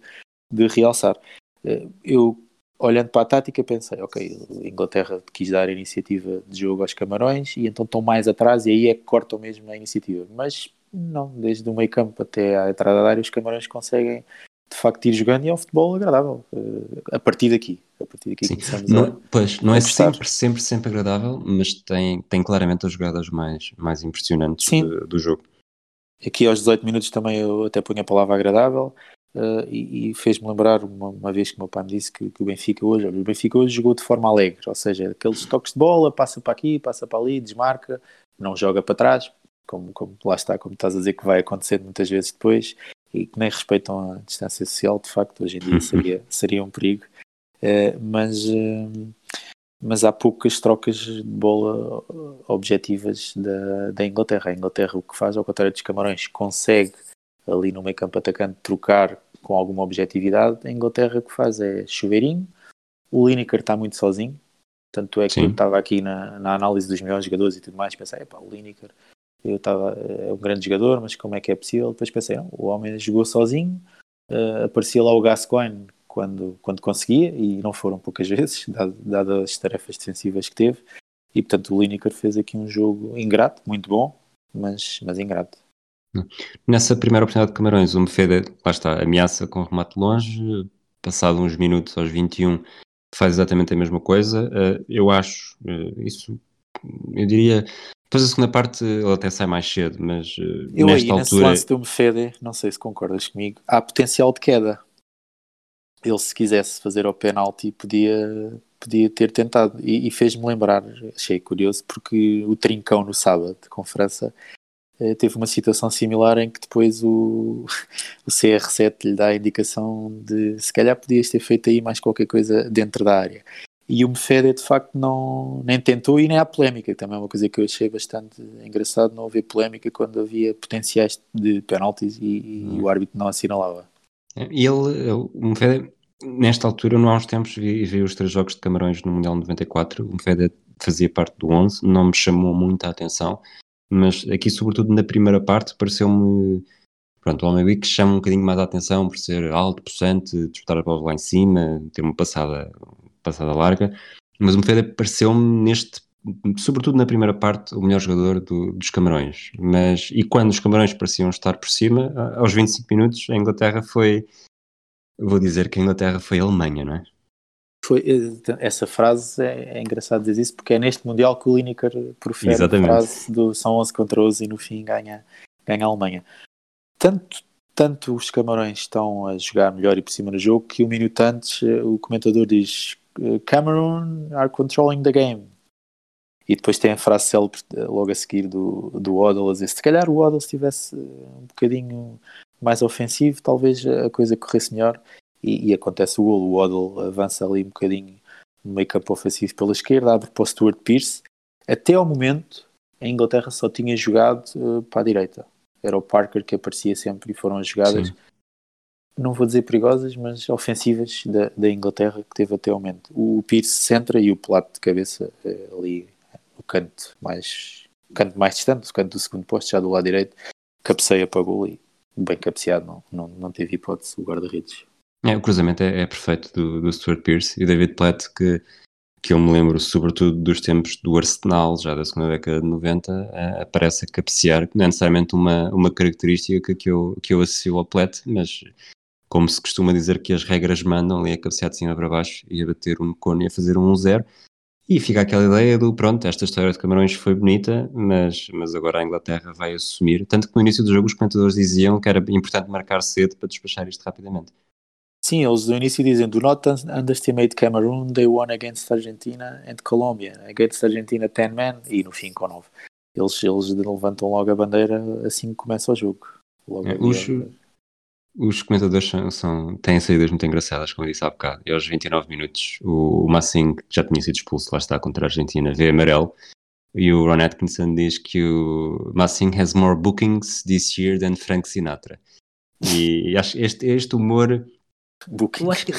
B: de realçar. Eh, eu olhando para a tática, pensei, ok, a Inglaterra quis dar a iniciativa de jogo aos Camarões e então estão mais atrás e aí é que cortam mesmo a iniciativa. Mas não, desde o meio campo até à entrada da área, os Camarões conseguem de facto ir jogando e é um futebol agradável uh, a partir daqui. A partir daqui
A: Sim. não, a, pois, não é sempre, sempre, sempre agradável, mas tem, tem claramente as jogadas mais, mais impressionantes do, do jogo.
B: Aqui aos 18 minutos também eu até ponho a palavra agradável. Uh, e, e fez-me lembrar uma, uma, vez que meu pai me disse que, que, o Benfica hoje, olha, o Benfica hoje jogou de forma alegre, ou seja, aqueles toques de bola, passa para aqui, passa para ali, desmarca, não joga para trás, como, como lá está, como estás a dizer que vai acontecendo muitas vezes depois, e que nem respeitam a distância social, de facto, hoje em dia seria, seria um perigo, uh, mas, uh, mas há poucas trocas de bola objetivas da, da Inglaterra. A Inglaterra o que faz, ao contrário dos Camarões, consegue ali no meio campo atacante trocar com alguma objetividade. A Inglaterra o que faz é chuveirinho, o Lineker está muito sozinho, tanto é que Sim. eu estava aqui na, na, análise dos melhores jogadores e tudo mais, pensei, pá, o Lineker eu estava, é um grande jogador, mas como é que é possível? Depois pensei, não, o homem jogou sozinho, uh, aparecia lá o Gascoigne quando, quando conseguia, e não foram poucas vezes, dadas as tarefas defensivas que teve, e portanto o Lineker fez aqui um jogo ingrato, muito bom, mas, mas ingrato.
A: Nessa primeira oportunidade de Camarões, o Mefeda, lá está, ameaça com remate longe, passado uns minutos aos 21, faz exatamente a mesma coisa. Uh, eu acho isso, eu diria, depois a segunda parte ele até sai mais cedo, mas uh,
B: eu nesta aí, altura... nesse lance do Mefeda, não sei se concordas comigo, há potencial de queda. Ele se quisesse fazer ao penalti podia, podia ter tentado e, e fez-me lembrar, achei curioso, porque o Trincão no sábado com França eh, teve uma situação similar em que depois o, o CR7 lhe dá a indicação de se calhar podias ter feito aí mais qualquer coisa dentro da área. E o Mefede de facto não, nem tentou e nem há polémica, também é uma coisa que eu achei bastante engraçado não haver polémica quando havia potenciais de penaltis e, e hum. o árbitro não assinalava.
A: E ele, o Mefede, nesta altura, não há uns tempos, vi, vi os três jogos de Camarões no Mundial 94, o Mefede fazia parte do 11, não me chamou muita atenção, mas aqui, sobretudo na primeira parte, pareceu-me. Pronto, o Homem que chama um bocadinho mais a atenção por ser alto, possante, disputar a bola lá em cima, ter uma passada, passada larga. Mas o Mefeda pareceu-me neste, sobretudo na primeira parte, o melhor jogador do, dos Camarões. Mas, e quando os Camarões pareciam estar por cima, aos 25 minutos, a Inglaterra foi. Vou dizer que a Inglaterra foi a Alemanha, não é?
B: Foi, eh, essa frase é, é, engraçado dizer isso porque é neste Mundial que o Lineker profere Exatamente. a frase do são 11 contra 11 e no fim ganha, ganha a Alemanha. Tanto, tanto os Camarões estão a jogar melhor e por cima no jogo que um minuto antes eh, o comentador diz Cameroon are controlling the game. E depois tem a frase célebre eh, logo a seguir do, do Waddle a dizer se calhar o Waddle estivesse um bocadinho mais ofensivo talvez a coisa corresse melhor e, e acontece o gol. O Waddle avança ali um bocadinho no meio campo ofensivo pela esquerda, abre para o Stuart Pearce. Até ao momento, a Inglaterra só tinha jogado uh, para a direita. Era o Parker que aparecia sempre e foram as jogadas, Sim. Não vou dizer perigosas, mas ofensivas da, da, Inglaterra que teve até ao momento. O Pearce centra e o Plato de cabeça uh, ali no canto mais, canto mais distante, o canto do segundo posto, já do lado direito, cabeceia para o gol e bem cabeceado, não, não, não teve hipótese o guarda-redes.
A: É, o cruzamento é, é perfeito do, do, Stuart Pearce e David Platt, que, que eu me lembro sobretudo dos tempos do Arsenal, já da segunda década de 90, uh, aparece a cabecear, que não é necessariamente uma, uma característica que eu, que eu associo ao Platt, mas como se costuma dizer que as regras mandam ali a cabecear de cima para baixo e a bater um cone e a fazer um 1-0. E fica aquela ideia do, pronto, esta história de Camarões foi bonita, mas, mas agora a Inglaterra vai assumir. Tanto que no início do jogo os comentadores diziam que era importante marcar cedo para despachar isto rapidamente.
B: Sim, eles no início dizem do not underestimate Cameroon, they won against Argentina and Colombia. Against Argentina 10 men e no fim com 9. Eles, eles levantam logo a bandeira assim que começa o jogo.
A: É, os, os comentadores são, são, têm saídas muito engraçadas, como eu disse há bocado. E aos 29 minutos, o, o Massing, que já tinha sido expulso, lá está contra a Argentina, vê amarelo. E o Ron Atkinson diz que o Massing has more bookings this year than Frank Sinatra. E acho este, este humor
B: Booking.
A: Eu acho que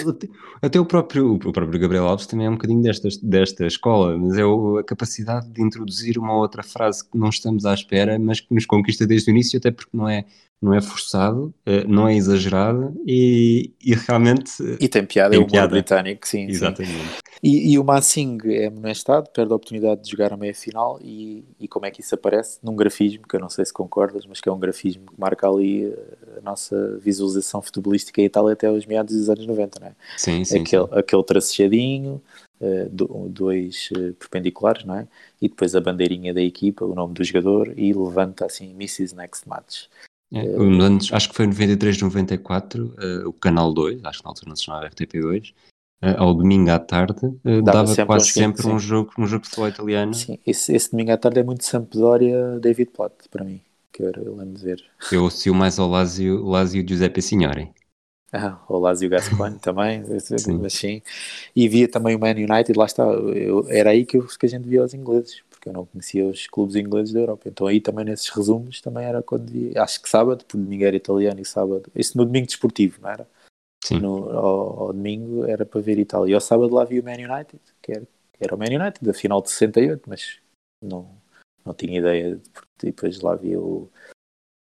A: até o próprio, o próprio Gabriel Alves também é um bocadinho desta, desta escola, mas é a capacidade de introduzir uma outra frase que não estamos à espera, mas que nos conquista desde o início, até porque não é, não é forçado, eh, não é exagerado e, e realmente.
B: E tem piada, tem é o humor britânico, sim.
A: Exatamente.
B: Sim. E, e o Massing é amonestado, perde a oportunidade de jogar a meia final e, e como é que isso aparece? Num grafismo, que eu não sei se concordas, mas que é um grafismo que marca ali eh, a nossa visualização futebolística em Itália até aos meados dos anos 90, não é?
A: Sim, sim.
B: Aquele,
A: sim.
B: aquele tracejadinho, uh, dois uh, perpendiculares, não é? E depois a bandeirinha da equipa, o nome do jogador e levanta assim Mrs. Next Match.
A: É, uh, acho que foi em 93, 94, o Canal 2, acho que na altura não se chamava RTP2, ao domingo à tarde, dava, dava sempre quase um sempre um jogo, um jogo de futebol italiano.
B: Sim, esse, esse, domingo à tarde é muito Sampdoria David Platt, para mim, que eu, eu lembro de ver.
A: Eu associo mais ao Lazio, Lazio Giuseppe Signori.
B: Ah, o Lazio Gascoigne também, sim. mas sim. E via também o Man United, lá está, eu, era aí que, eu, que a gente via os ingleses, porque eu não conhecia os clubes ingleses da Europa. Então aí também nesses resumos também era quando via, acho que sábado, porque domingo era italiano e sábado, isso no domingo desportivo, não era?
A: Sim.
B: No, ao, ao, domingo era para ver Itália. E ao sábado lá via o Man United, que era, que era o Man United, da final de 68, mas não, não tinha ideia, porque depois lá via o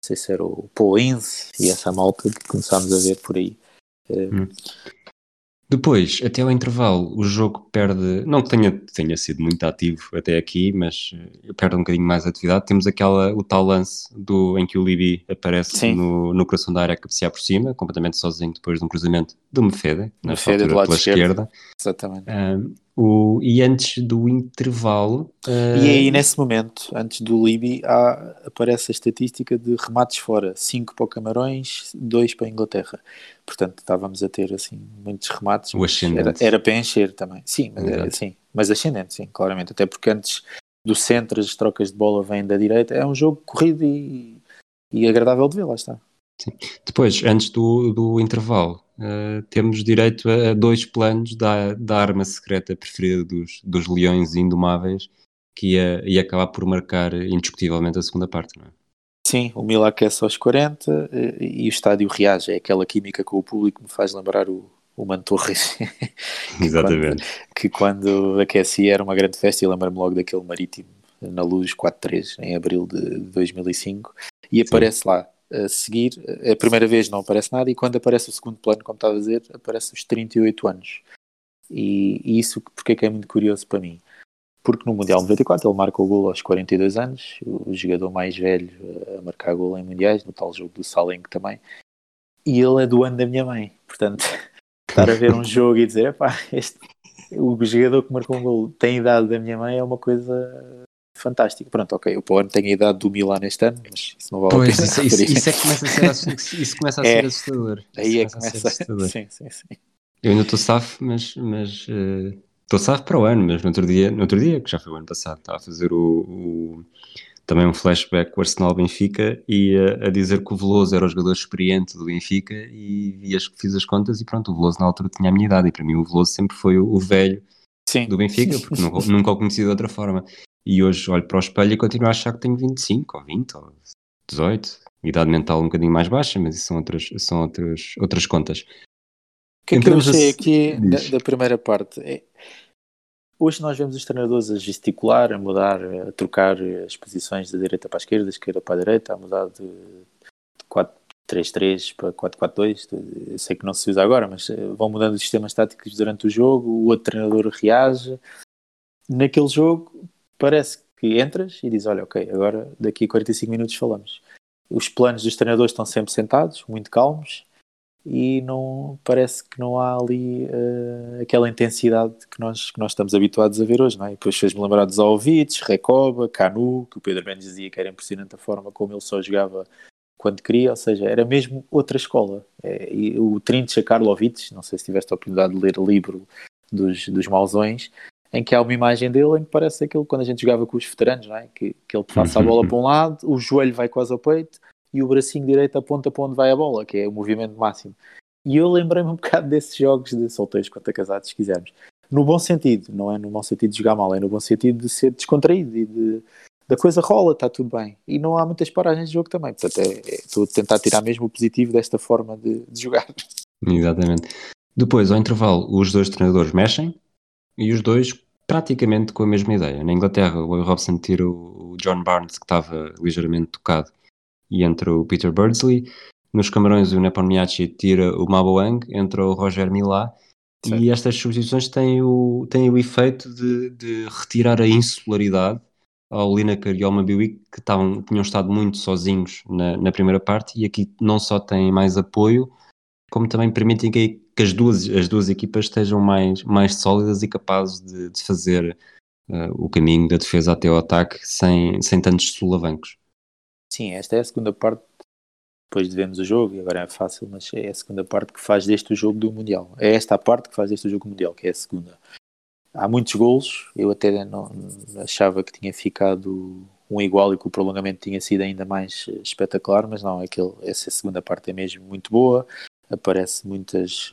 B: não sei se era o Ince e essa malta que começámos a ver por aí.
A: Hum. Depois, até ao intervalo, o jogo perde, não que tenha, tenha sido muito ativo até aqui, mas eh, perde um bocadinho mais de atividade. Temos aquela, o tal lance do, em que o Libi aparece no, no coração da área a cabecear por cima, completamente sozinho depois de um cruzamento do Mefeda, na altura pela esquerda. esquerda.
B: Exatamente.
A: Um, o, e antes do intervalo.
B: Uh... E aí, nesse momento, antes do Libi, há, aparece a estatística de remates fora: 5 para o Camarões, 2 para a Inglaterra. Portanto, estávamos a ter assim muitos remates.
A: O ascendente.
B: Era, era para encher também. Sim, mas, era, sim, mas ascendente, sim, claramente. Até porque antes do centro, as trocas de bola vêm da direita. É um jogo corrido e, e agradável de ver, lá está.
A: Sim. Depois, antes do, do intervalo, uh, temos direito a dois planos da, da arma secreta preferida dos, dos leões indomáveis, que ia, ia acabar por marcar indiscutivelmente a segunda parte, não é?
B: Sim, o Mila aquece aos 40 e, e o estádio reage. É aquela química com o público que me faz lembrar o, o Mantorres.
A: Exatamente.
B: Quando, que quando aquecia era uma grande festa e lembro-me logo daquele marítimo na luz 4-3 em abril de 2005 e aparece Sim. lá a seguir, a primeira vez não aparece nada e quando aparece o segundo plano, como estava a dizer, aparece os 38 anos. E, e isso porque é que é muito curioso para mim? Porque no Mundial 94 ele marca o gol aos 42 anos, o jogador mais velho a marcar gol em Mundiais, no tal jogo do Salenco também, e ele é do ano da minha mãe. Portanto, estar a ver um jogo e dizer, epá, este, o jogador que marcou um gol tem idade da minha mãe é uma coisa fantástico. Pronto, ok, o Paulo tem a idade do Milan este ano, mas isso não vale
A: pois, a pena. Isso, isso, isso, é que começa a ser, isso começa a ser é, assustador.
B: Aí é que começa a, assustador. Sim, sim, sim.
A: Eu ainda estou safo, mas mas uh, estou safo para o ano, mas no outro dia, no outro dia, que já foi o ano passado, estava a fazer o, o também um flashback com o Arsenal Benfica e a, a, dizer que o Veloso era o jogador experiente do Benfica e, e as, fiz as contas e pronto, o Veloso na altura tinha a minha idade e para mim o Veloso sempre foi o, o velho Sim. do Benfica, porque nunca, nunca o conheci de outra forma. E hoje olho para o espelho e continuo a achar que tenho 25 ou 20 ou 18. Idade mental um bocadinho mais baixa, mas isso são outras, são outras, outras contas.
B: O que é que eu achei aqui da, da, primeira parte? É, hoje nós vemos os treinadores a gesticular, a mudar, a trocar as posições da direita para a esquerda, da esquerda para a direita, a mudar de, de 4-3-3 para 4-4-2. Eu sei que não se usa agora, mas eh, vão mudando os sistemas táticos durante o jogo, o outro treinador reage. Naquele jogo, parece que entras e dizes, olha, ok, agora daqui a 45 minutos falamos. Os planos dos treinadores estão sempre sentados, muito calmos, e não parece que não há ali uh, aquela intensidade que nós, que nós estamos habituados a ver hoje, não é? E depois fez-me lembrar dos Alvites, Recoba, Canu, que o Pedro Mendes dizia que era impressionante a forma como ele só jogava quando queria, ou seja, era mesmo outra escola. É, e o Trincha Karlovic, não sei se tiveste a oportunidade de ler o livro dos, dos Mausões, em que há uma imagem dele em que parece aquilo quando a gente jogava com os veteranos, não é? que, que ele passa a bola para um lado, o joelho vai quase ao peito e o bracinho direito aponta para onde vai a bola, que é o movimento máximo. E eu lembrei-me um bocado desses jogos de solteiros contra casados, se quisermos. No bom sentido, não é no bom sentido de jogar mal, é no bom sentido de ser descontraído e de da coisa rola, está tudo bem. E não há muitas paragens de jogo também. Portanto, é, é, estou a tentar tirar mesmo o positivo desta forma de, de jogar.
A: Exatamente. Depois, ao intervalo, os dois treinadores mexem e os dois praticamente com a mesma ideia. Na Inglaterra, o Roy Robson tira o John Barnes, que estava ligeiramente tocado, e entra o Peter Birdsley. Nos Camarões, o Nepomniachtchi tira o Maboang, entra o Roger Milá. E estas substituições têm o, têm o efeito de, de retirar a insularidade ao Lineker e ao Mabiwi, que estavam, tinham estado muito sozinhos na, na primeira parte, e aqui não só têm mais apoio, como também permitem que, que as, duas, as duas equipas estejam mais, mais sólidas e capazes de, de fazer uh, o caminho da defesa até ao ataque sem, sem tantos solavancos.
B: Sim, esta é a segunda parte. Depois de vermos o jogo, e agora é fácil, mas é a segunda parte que faz deste o jogo do Mundial. É esta a parte que faz deste o jogo Mundial, que é a segunda. Há muitos golos, eu até não, achava que tinha ficado um igual e que o prolongamento tinha sido ainda mais espetacular, mas não, aquele, essa segunda parte é mesmo muito boa aparece muitas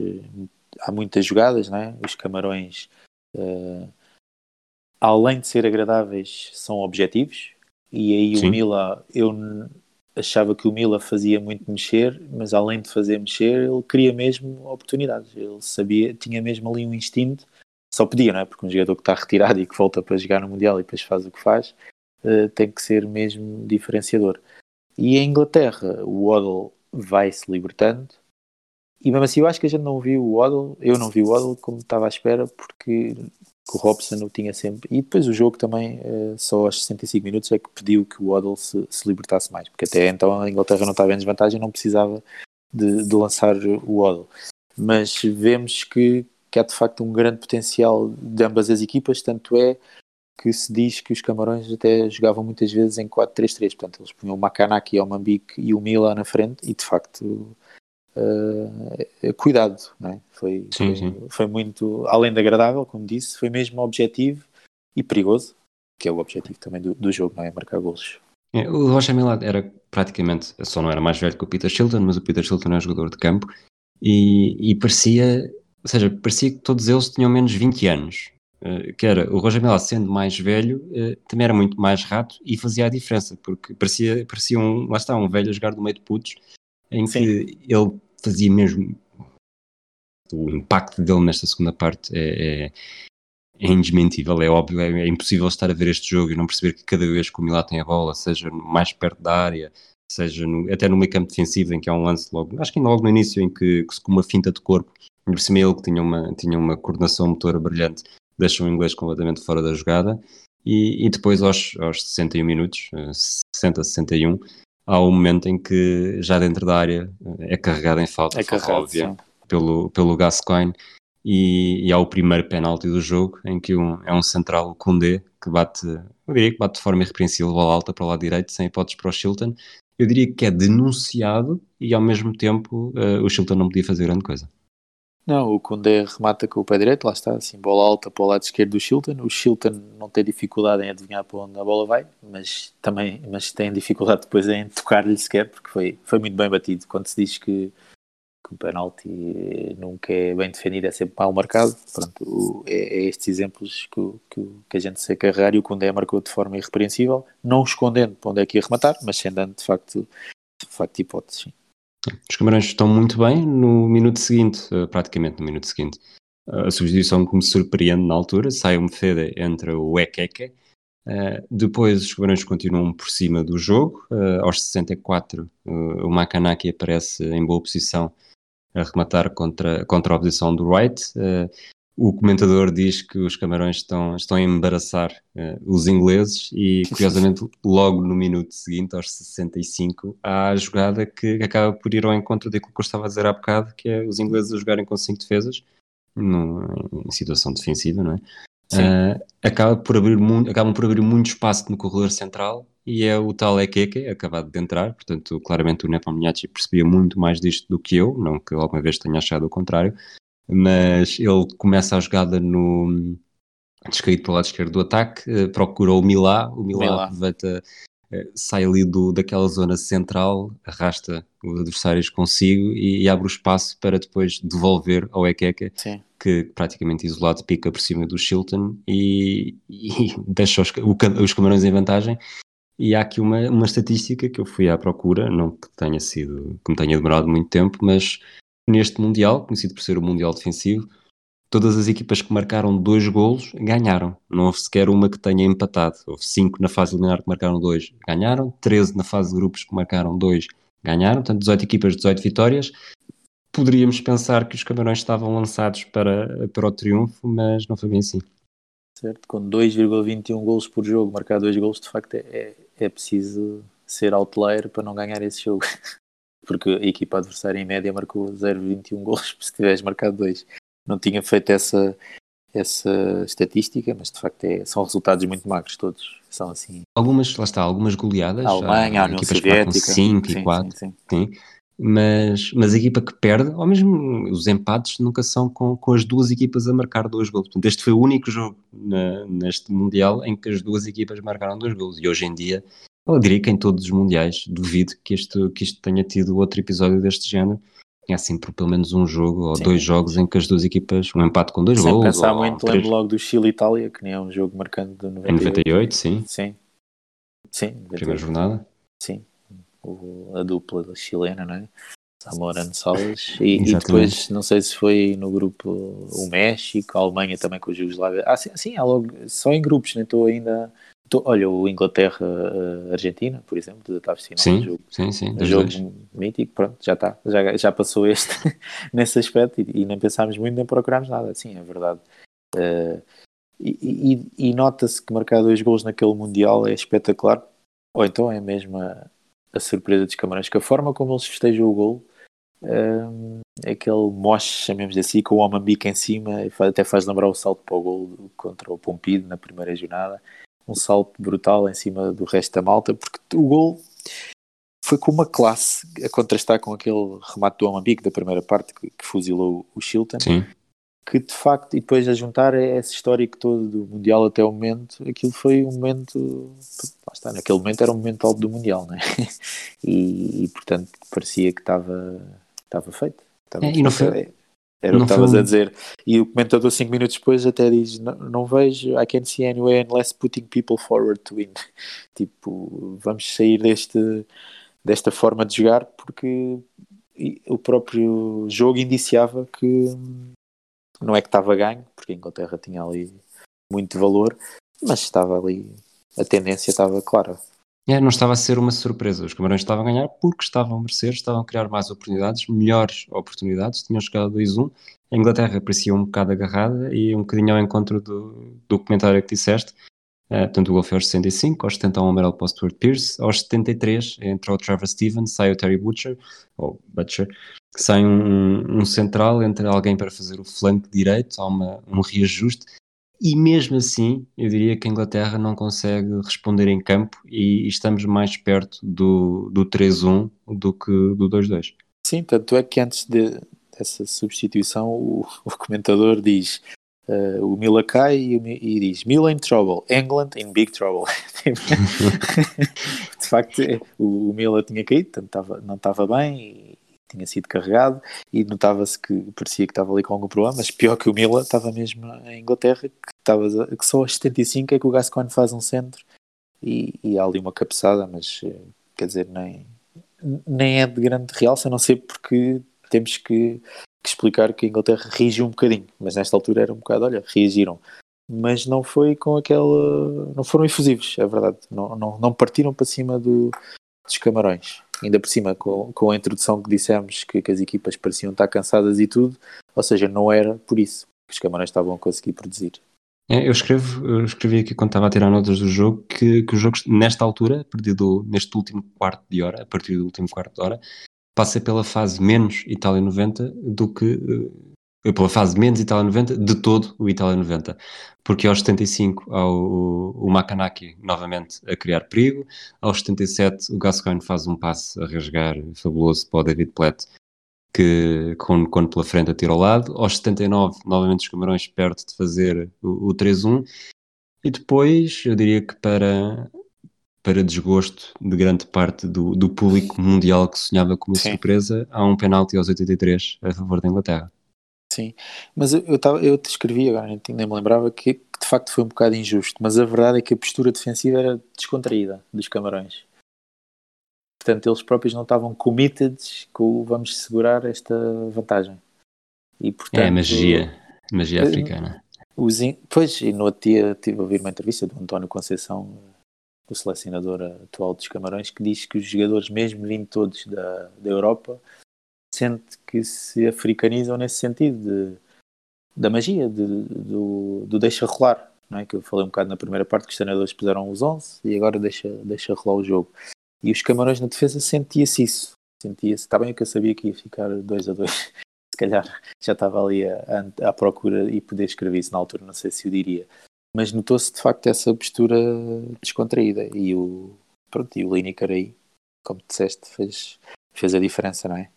B: há muitas jogadas, não é? Os camarões uh, além de ser agradáveis são objetivos e aí Sim. o Mila eu achava que o Mila fazia muito mexer, mas além de fazer mexer, ele queria mesmo oportunidades. Ele sabia, tinha mesmo ali um instinto, só podia, não é? Porque um jogador que está retirado e que volta para jogar no Mundial e depois faz o que faz, uh, tem que ser mesmo diferenciador. E em Inglaterra, o Waddle vai se libertando, e mesmo assim, eu acho que a gente não viu o Waddle, eu não vi o Waddle como estava à espera, porque o Robson o tinha sempre. E depois o jogo também, eh, só aos 65 minutos, é que pediu que o Waddle se, se libertasse mais, porque até então a Inglaterra não estava em desvantagem, não precisava de, de lançar o Waddle. Mas vemos que, que há de facto um grande potencial de ambas as equipas, tanto é que se diz que os Camarões até jogavam muitas vezes em 4-3-3, portanto eles punham o Makanaki, o Mambique e o Mila na frente e de facto uh, cuidado, é? Foi, sim, foi, sim. foi, muito, além de agradável, como disse, foi mesmo objetivo e perigoso, que é o objetivo também do, do jogo, não é? Marcar golos.
A: É, o Rocha Milad era praticamente, só não era mais velho que o Peter Shilton, mas o Peter Shilton é um jogador de campo e, e parecia, ou seja, parecia que todos eles tinham menos 20 anos. Uh, que era o Roger Milad sendo mais velho, uh, também era muito mais rato e fazia a diferença, porque parecia, parecia um, lá está, um velho a jogar do meio de putos, em Sim. que ele fazia mesmo. O impacto dele nesta segunda parte é, é, é indesmentível, é óbvio, é, é, impossível estar a ver este jogo e não perceber que cada vez que o Milá tem a bola, seja mais perto da área, seja no, até no meio campo defensivo, em que há um lance logo, acho que ainda logo no início, em que, que com uma finta de corpo, por cima ele que tinha uma, tinha uma coordenação motora brilhante, deixa o inglês completamente fora da jogada. E, e depois, aos, aos 61 minutos, 60, eh, 61, há um momento em que já dentro da área é carregado em falta,
B: é carregado, óbvia,
A: pelo, pelo Gascoigne e, e há o primeiro penalti do jogo em que um, é um central, o Condé, que bate, eu diria que bate de forma irrepreensível bola alta para o lado direito, sem hipóteses para o Shilton. Eu diria que é denunciado e ao mesmo tempo uh, o Shilton não podia fazer grande coisa.
B: Não, o Koundé remata com o pé direito, lá está, assim, bola alta para o lado esquerdo do Shilton. O Shilton não tem dificuldade em adivinhar para onde a bola vai, mas também mas tem dificuldade depois em tocar-lhe sequer, porque foi, foi muito bem batido. Quando se diz que, que o penalti nunca é bem defendido, é sempre mal marcado. Pronto, é, é estes exemplos que, que, que, a gente se carregar e o Koundé marcou de forma irrepreensível, não escondendo para onde é que ia rematar, mas sem dando de facto, de facto hipóteses. Sim.
A: Os Camarões estão muito bem no minuto seguinte, eh, praticamente no minuto seguinte. A substituição que me surpreende na altura, sai o Mefeda, entra o Ekeke. Uh, depois os Camarões continuam por cima do jogo. Aos 64, uh, o Makanaki aparece em boa posição a rematar contra, contra a oposição do Wright. O comentador diz que os camarões estão, estão a embaraçar uh, os ingleses e, curiosamente, logo no minuto seguinte, aos 65, há a jogada que acaba por ir ao encontro daquilo que eu estava a dizer há bocado, que é os ingleses a jogarem com cinco defesas, no, em situação defensiva, não é? Uh, acaba por abrir muito, acabam por abrir muito espaço no corredor central e é o tal Ekeke, acabado de entrar, portanto, claramente o Nepomniachtchi percebia muito mais disto do que eu, não que alguma vez tenha achado o contrário, mas ele começa a jogada no descaído para o lado esquerdo do ataque, uh, procura o Milá, o Milá, Milá. uh, sai ali do, daquela zona central, arrasta os adversários consigo e, e abre o espaço para depois devolver ao Ekeka, Sim. que praticamente isolado pica por cima do Shilton e, e deixa os, o, os camarões em vantagem. E há aqui uma, uma estatística que eu fui à procura, não que tenha sido, que me tenha demorado muito tempo, mas neste Mundial, conhecido por ser o Mundial Defensivo, todas as equipas que marcaram dois golos ganharam. Não houve sequer uma que tenha empatado. Houve cinco na fase eliminar que marcaram dois, ganharam. 13 na fase de grupos que marcaram dois, ganharam. Portanto, 18 equipas, 18 vitórias. Poderíamos pensar que os camarões estavam lançados para, para o triunfo, mas não foi bem assim.
B: Certo, com 2,21 golos por jogo, marcar dois golos, de facto é, é, é preciso ser outlier para não ganhar esse jogo. Porque a equipa adversária em média marcou 0,21 golos se tivesse marcado dois não tinha feito essa, essa estatística, mas de facto é, são resultados muito magros todos. São assim.
A: Algumas, lá está, algumas goleadas.
B: A Alemanha, a União Soviética.
A: 5 e 4. Sim, sim, sim. Mas, mas a equipa que perde, ou mesmo os empates, nunca são com, com as duas equipas a marcar dois gols. Portanto, este foi o único jogo na, neste Mundial em que as duas equipas marcaram dois gols. E hoje em dia, eu diria que em todos os Mundiais, duvido que isto, que isto tenha tido outro episódio deste género tinha sempre pelo menos um jogo ou Sim. dois jogos em que as duas equipas, um empate com dois Sem gols.
B: pensar muito, três... lembro logo do Chile-Itália, que nem é um jogo marcante de 98.
A: Em 98, sim.
B: Sim. Sim.
A: 98. Primeira jornada.
B: Sim. O, a dupla chilena, não é? Zamorano Salas e, e, depois não sei se foi no grupo o México, a Alemanha também com o Jugoslávia. Ah, sim, sim há logo, só em grupos, nem estou ainda olha, o Inglaterra-Argentina, por exemplo, da oitavos final.
A: Sim, jogo, sim, sim.
B: Jogo dois. mítico, pronto, já está. Já, já passou este nesse aspecto e, e, nem pensámos muito, nem procurámos nada. Sim, é verdade. Uh, e, e, e nota-se que marcar dois gols naquele Mundial é espetacular. Ou então é mesmo a, a surpresa dos Camarões, que a forma como eles festejam o gol um, eh, aquele moche, chamemos assim, com o bico em cima, até faz lembrar o salto para o gol contra o Pompido na primeira jornada um salto brutal em cima do resto da malta, porque o gol foi com uma classe a contrastar com aquele remate do Amambique da primeira parte que, que fuzilou o Chilton.
A: Sim.
B: Que de facto, e depois a juntar esse histórico todo do Mundial até o momento, aquilo foi um momento, lá está, naquele momento era um momento alto do Mundial, né? e, e portanto parecia que estava, estava feito. Estava
A: é, e não foi,
B: era não o que estavas a dizer. E o comentador, cinco minutos depois, até diz: Não, não vejo, I can't see any way unless putting people forward to win. Tipo, vamos sair deste, desta forma de jogar porque o próprio jogo indiciava que não é que estava ganho, porque a Inglaterra tinha ali muito valor, mas estava ali, a tendência estava clara.
A: É, não estava a ser uma surpresa. Os Camarões estavam a ganhar porque estavam a merecer, estavam a criar mais oportunidades, melhores oportunidades, tinham chegado a 2-1. A Inglaterra parecia um bocado agarrada e um bocadinho ao encontro do, do comentário que disseste. Uh, portanto, o gol foi aos 65, aos 70 um amarelo para o Stuart aos 73 entrou o Trevor Stevens, sai o Terry Butcher, ou Butcher, que sai um, um central, entre alguém para fazer o flanco direito, há uma, um reajuste, e mesmo assim, eu diria que a Inglaterra não consegue responder em campo e, e estamos mais perto do, do 3-1 do que do 2-2.
B: Sim, tanto é que antes de, dessa substituição o, o comentador diz uh, o Mila cai e, e, diz Mila in trouble, England in big trouble. de facto, o, o Mila tinha caído, portanto, não estava bem tinha sido carregado e notava-se que parecia que estava ali com algum problema, mas pior que o Mila estava mesmo em Inglaterra, que, estava, que só aos 75 é que o Gascoigne faz um centro e, e há ali uma cabeçada, mas eh, quer dizer, nem, nem é de grande realça, a não ser porque temos que, que, explicar que a Inglaterra reagiu um bocadinho, mas nesta altura era um bocado, olha, reagiram. Mas não foi com aquela. Não foram efusivos, é verdade. Não, não, não partiram para cima do, dos camarões ainda por cima com, com a introdução que dissemos que, que, as equipas pareciam estar cansadas e tudo, ou seja, não era por isso que os camarões estavam a conseguir produzir.
A: É, eu, escrevo, eu escrevi aqui quando estava a tirar notas do jogo que, que o jogo, nesta altura, perdido neste último quarto de hora, a partir do último quarto de hora, passa pela fase menos Itália 90 do que eh, pela fase menos Itália 90 de todo o Itália 90 porque aos 75 há o, o Makanaki novamente a criar perigo, aos 77 o Gascoigne faz um passe a rasgar fabuloso para o David Platt, que quando, quando pela frente atira ao lado, aos 79 novamente os Camarões perto de fazer o, o 3-1, e depois eu diria que para, para desgosto de grande parte do, do público mundial que sonhava com uma Sim. surpresa, há um penalti aos 83 a favor da Inglaterra.
B: Sim, mas eu, eu, tava, eu te escrevi agora, nem, me lembrava que, que, de facto foi um bocado injusto, mas a verdade é que a postura defensiva era descontraída dos Camarões. portanto eles próprios não estavam committed com vamos segurar esta vantagem.
A: E, portanto, é magia, magia africana.
B: Os, pois, e no outro dia tive a ouvir uma entrevista do António Conceição, o selecionador atual dos Camarões, que diz que os jogadores, mesmo vindo todos da, da Europa, sente que se africanizam nesse sentido de, da magia, de, do, do deixa rolar. Não é? Que eu falei um bocado na primeira parte que os treinadores puseram os 11 e agora deixa, deixa rolar o jogo. E os Camarões na defesa sentia-se isso. Sentia-se, está bem que eu sabia que ia ficar 2 a 2 se calhar já estava ali à procura e poder escrever isso na altura, não sei se o diria mas notou-se de facto essa postura descontraída e o, pronto, e o Lineker aí, como disseste, fez, fez a diferença, não é?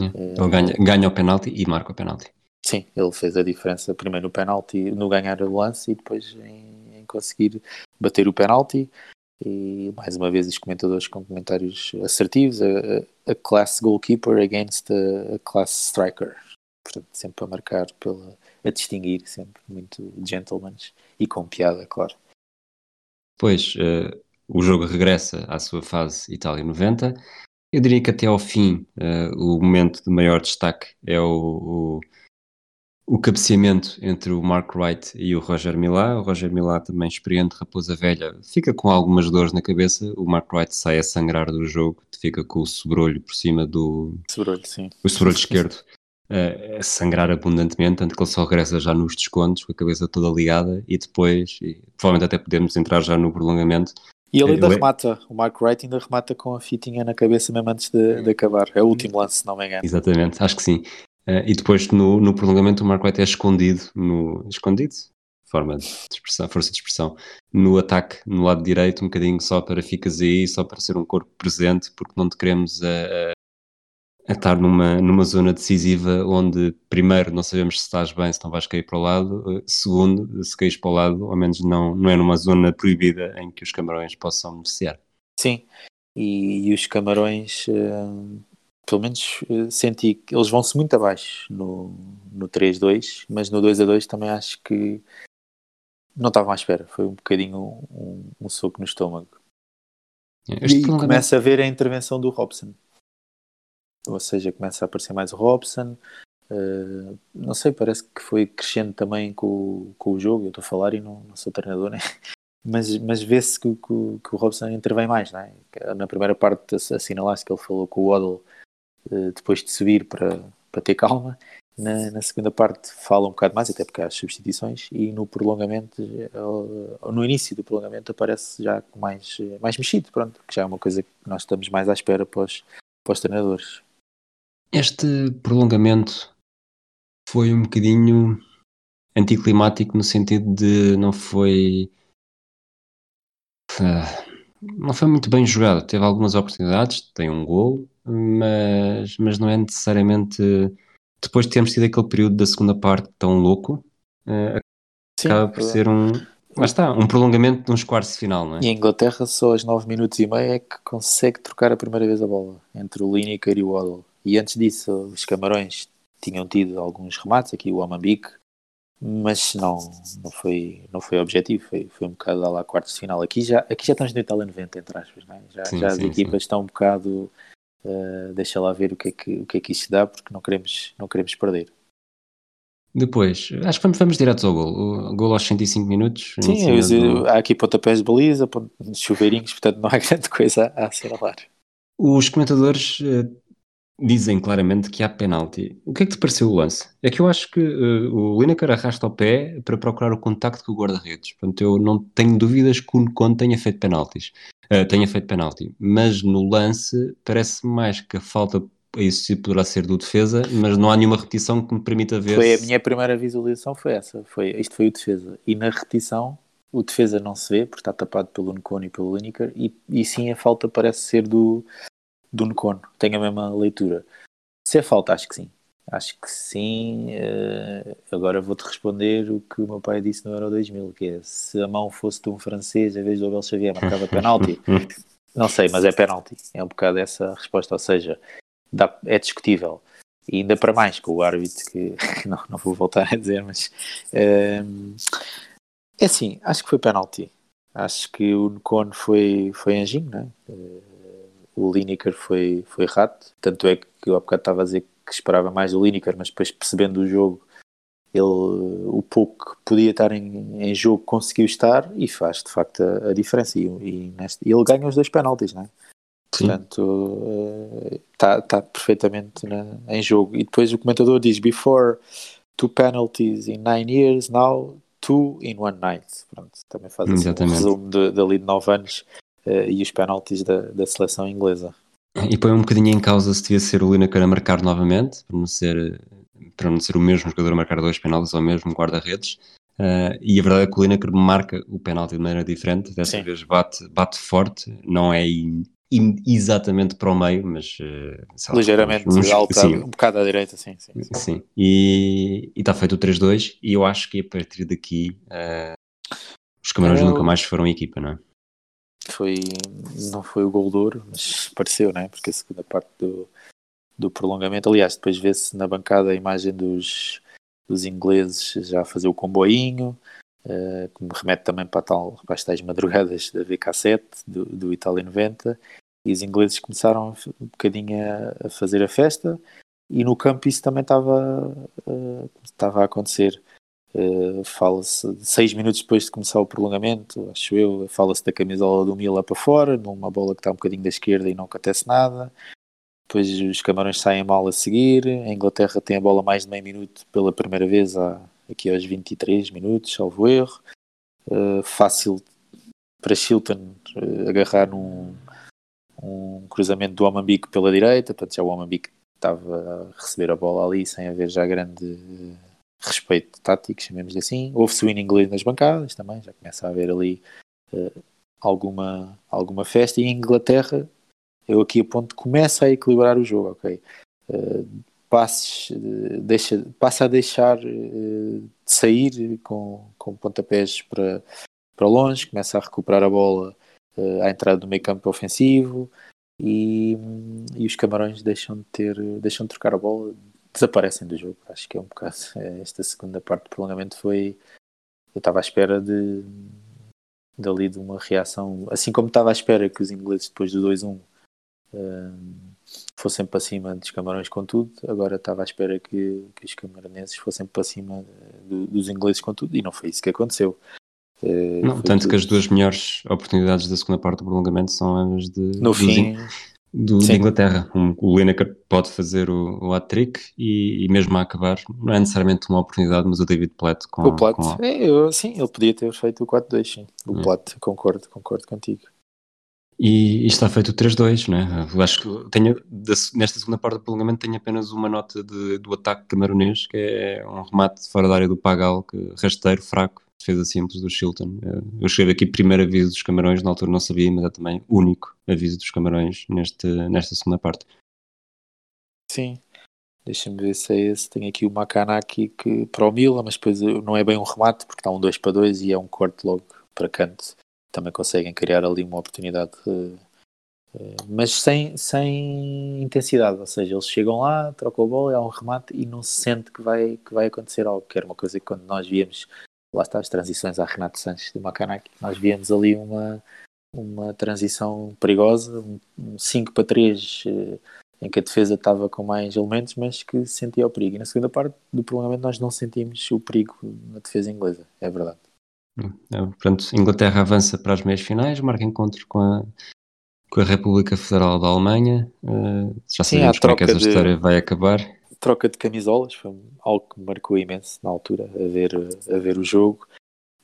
A: é. Ele ganha, ganha o penalti e marca o penalti.
B: Sim, ele fez a diferença primeiro no penalti, no ganhar o lance e depois em, em conseguir bater o penalti e mais uma vez os comentadores com comentários assertivos, a, a class goalkeeper against a, a class striker. Portanto, sempre a marcar pela, a distinguir, sempre muito gentlemen e com piada, claro.
A: Pois, uh, o jogo regressa à sua fase Itália 90. Eu diria que até ao fim uh, o momento de maior destaque é o, o, o, cabeceamento entre o Mark Wright e o Roger Milá. O Roger Milá, também experiente, raposa velha, fica com algumas dores na cabeça. O Mark Wright sai a sangrar do jogo, fica com o sobrolho por cima do.
B: Sobrolho, sim.
A: O sobrolho esquerdo a sangrar abundantemente, tanto que ele só regressa já nos descontos, com a cabeça toda ligada, e depois, e provavelmente até podemos entrar já no prolongamento.
B: E ele ainda ele... remata, o Mark Wright ainda remata com a fitinha na cabeça mesmo antes de, de acabar. É o último lance, se não me engano.
A: Exatamente, acho que sim. Uh, e depois no, no prolongamento o Mark Wright é escondido, no, escondido, forma de expressão, força de expressão, no ataque, no lado direito, um bocadinho só para ficas aí, só para ser um corpo presente, porque não te queremos a, a estar numa, numa zona decisiva onde, primeiro, não sabemos se estás bem, se não vais cair para o lado, eh, segundo, se caís para o lado, ao menos não, não é numa zona proibida em que os camarões possam beneficiar.
B: Sim, e, e os camarões, uh, pelo menos uh, senti que eles vão-se muito abaixo no, no 3-2, mas no 2-2 também acho que não estavam à espera, foi um bocadinho um, um soco no estômago. Este e começa a ver a intervenção do Robson ou seja, começa a aparecer mais o Robson. Uh, não sei, parece que foi crescendo também com, com o jogo. Eu estou a falar e não, não sou treinador, né? mas, mas vê-se que, que, que, o Robson intervém mais. Né? Na primeira parte, assinalaste que ele falou com o Waddle uh, depois de subir para, para ter calma. Na, na, segunda parte, fala um bocado mais, até porque há as substituições. E no prolongamento, uh, no início do prolongamento, aparece já mais, mais mexido, pronto, que já é uma coisa que nós estamos mais à espera para os, para os treinadores.
A: Este prolongamento foi um bocadinho anticlimático no sentido de não foi. Uh, não foi muito bem jogado. Teve algumas oportunidades, tem um gol, mas, mas não é necessariamente. Depois de termos tido aquele período da segunda parte tão louco, uh, acaba por ser um. Lá está, um prolongamento de uns quartos de final, não é?
B: E a Inglaterra só aos 9 minutos e meio é que consegue trocar a primeira vez a bola entre o Lineker e o Waddle. E antes disso, os Camarões tinham tido alguns remates, aqui o Amambique, mas não, não, foi, não foi objetivo, foi, foi um bocado lá quartos de final. Aqui já, aqui já estamos no Itália 90, entre aspas, é? já, sim, já as sim, equipas sim. estão um bocado. Uh, deixa lá ver o que, é que, o que é que isto dá, porque não queremos, não queremos perder.
A: Depois, acho que vamos, vamos direto ao gol. O gol aos 105 minutos.
B: Sim, do... há aqui pontapés de baliza, chuveirinhos, portanto não há grande coisa a assinalar.
A: Os comentadores uh, dizem claramente que há penalti. O que é que te pareceu o lance? É que eu acho que uh, o Lineker arrasta o pé para procurar o contacto com o guarda-redes. Portanto, eu não tenho dúvidas que o Necon tenha feito penaltis. Uh, tenha feito penalti. Mas no lance parece mais que a falta isso poderá ser do defesa, mas não há nenhuma repetição que me permita ver.
B: Foi a minha primeira visualização foi essa. Foi, isto foi o defesa. E na repetição o defesa não se vê, porque está tapado pelo Necon e pelo Lineker, e, e sim a falta parece ser do, do Necono. Tenho a mesma leitura. Se é falta, acho que sim. Acho que sim. Uh, agora vou-te responder o que o meu pai disse no Euro 2000, que é se a mão fosse de um francês em vez do Abel Xavier, marcava penalti. Não sei, mas é penalti. É um bocado essa resposta. Ou seja, dá, é discutível. E ainda para mais com o árbitro, que não, não vou voltar a dizer, mas uh, é assim, acho que foi penalti. Acho que o Necono foi, foi anjinho, não é? Uh, o Lineker foi, foi rato, tanto é que eu há bocado estava a dizer que esperava mais do Lineker, mas depois percebendo o jogo, ele, o pouco que podia estar em, em jogo conseguiu estar e faz de facto a, a diferença. E, e, neste, e, ele ganha os dois penaltis, não é? Portanto, está uh, tá perfeitamente na, em jogo. E depois o comentador diz: Before two penalties in nine years, now two in one night. Pronto, também faz assim, um resumo de, dali de nove anos e os penaltis da, da seleção inglesa.
A: E põe um bocadinho em causa se devia ser o Lineker a marcar novamente, para não ser, para não ser o mesmo jogador a marcar dois penaltis ou mesmo guarda-redes. Uh, e a verdade é que o Lineker marca o penalti de maneira diferente, dessa Sim. vez bate, bate forte, não é exatamente para o meio, mas
B: uh, ligeiramente uns, alta, sim. um bocado à direita, sim. Sim,
A: sim. sim. E está feito o 3-2 e eu acho que a partir daqui uh, os Camarões eu... nunca mais foram equipa, não é?
B: Foi, não foi o gol de mas pareceu, não é? Porque a segunda parte do, do prolongamento, aliás, depois vê-se na bancada a imagem dos, dos ingleses já a fazer o comboinho, uh, que me remete também para, tal, para as tais madrugadas da VK7 do, do Itália 90 e os ingleses começaram um bocadinho a, a fazer a festa e no campo isso também estava, uh, estava a acontecer. Uh, fala-se seis minutos depois de começar o prolongamento, acho eu, fala-se da camisola do Mila para fora, numa bola que está um bocadinho da esquerda e não acontece nada. Depois os camarões saem mal a seguir. A Inglaterra tem a bola mais de meio minuto pela primeira vez há, aqui aos 23 minutos, salvo erro. Uh, fácil para Chilton uh, agarrar num, um cruzamento do Amambique pela direita, portanto já o Amambique estava a receber a bola ali sem haver já grande respeito tático, chamemos assim. Houve-se o inglês nas bancadas também, já começa a haver ali uh, alguma, alguma festa. E em Inglaterra, eu aqui aponto, começa a equilibrar o jogo, ok? Uh, passes, uh, deixa, passa a deixar de sair com, com pontapés para, para longe, começa a recuperar a bola à entrada do meio campo ofensivo e, e os camarões deixam de ter, deixam de trocar a bola, desaparecem do jogo. Acho que é um bocado. Esta segunda parte do prolongamento foi. Eu estava à espera de dali de uma reação, assim como estava à espera que os ingleses depois do 2-1 uh, eh, fossem para cima dos camarões com tudo, agora estava à espera que, que os camaronenses fossem para cima do, dos ingleses com tudo e não foi isso que aconteceu.
A: Uh, não, tanto que as duas melhores oportunidades da segunda parte do prolongamento são as de,
B: no fim,
A: do, de Inglaterra. Um, o Lineker pode fazer o, o hat-trick e, e, mesmo a acabar, não é necessariamente uma oportunidade, mas o David Platt com
B: O Platt, com é, eu, sim, ele podia ter feito o 4-2, sim. O é. Platt, concordo, concordo contigo.
A: E, e está feito o 3-2, né? Eu acho que tenho, nesta segunda parte do prolongamento tenho apenas uma nota de, do ataque camaronês, que é um remate fora da área do Pagal, que rasteiro, fraco, defesa simples do Chilton. Eu cheguei aqui primeiro aviso dos Camarões, na altura não sabia, mas é também único aviso dos Camarões neste, nesta segunda parte.
B: Sim, deixa-me ver se é esse. Tenho aqui o Makanaki que, para o Mila, mas depois não é bem um remate, porque está um 2 para 2 e é um corte logo para canto. Também conseguem criar ali uma oportunidade, uh, mas sem, sem intensidade. Ou seja, eles chegam lá, trocam a bola, há um remate e não se sente que vai, que vai acontecer algo, que era uma coisa que quando nós víamos lá está as transições a Renato Sanches do Macanaki. Nós víamos ali uma, uma transição perigosa, um 5 para 3, eh, em que a defesa estava com mais elementos, mas que sentia o perigo. E na segunda parte do prolongamento nós não sentimos o perigo na defesa inglesa, é verdade.
A: É, portanto, Inglaterra avança para as meias finais, marca encontro com a, com a República Federal da Alemanha. Uh, já Sim, sabemos como é que essa de... história vai acabar
B: troca de camisolas, foi algo que me marcou imenso na altura, a ver, a ver o jogo.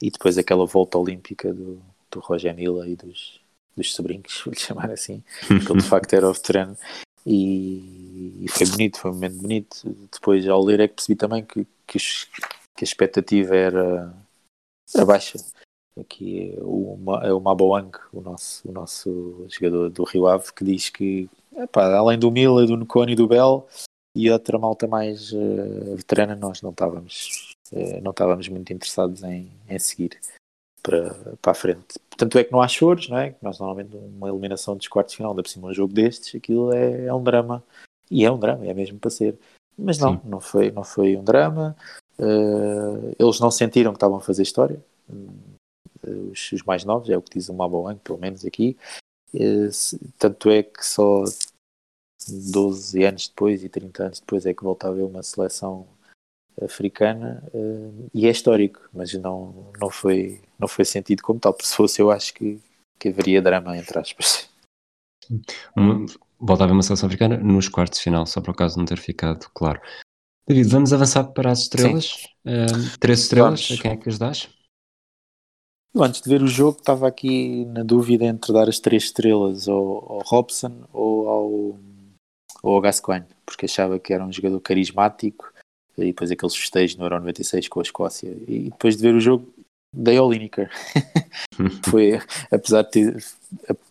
B: E depois aquela volta olímpica do, do Roger Mila e dos, dos sobrinhos, vou-lhe chamar assim, porque ele de facto era o veterano. E, e, foi bonito, foi um momento bonito. Depois, ao ler, é que percebi também que, que, que a expectativa era, era baixa. Aqui é o, é o Maboang, o nosso, o nosso jogador do Rio Ave, que diz que, epá, além do Mila, do Ncone e do Bell, e outra malta mais uh, veterana nós não estávamos uh, não estávamos muito interessados em, em seguir para, para a frente. Tanto é que não há choros, não é? Nós normalmente uma eliminação dos quartos de final, da por cima um jogo destes, aquilo é, é, um drama. E é um drama, é mesmo para ser. Mas não, não foi, não foi um drama. Uh, eles não sentiram que estavam a fazer história. os, os, mais novos, é o que diz o Maboang, pelo menos aqui. tanto é que só 12 anos depois e 30 anos depois é que volta a haver uma seleção africana uh, e é histórico, mas não, não, foi, não foi sentido como tal, porque se fosse eu acho que, que haveria drama entre aspas.
A: Um, volta a haver uma seleção africana nos quartos de final, só por acaso de não ter ficado claro. David, vamos avançar para as estrelas. Uh, três estrelas, vamos. a quem é que as dás?
B: Antes de ver o jogo, estava aqui na dúvida entre dar as três estrelas ao, ao Robson ou ao, ou ao Gascoigne, porque achava que era um jogador carismático e depois aqueles festejos no Euro 96 com a Escócia. E depois de ver o jogo, dei ao Lineker. foi, apesar de ter,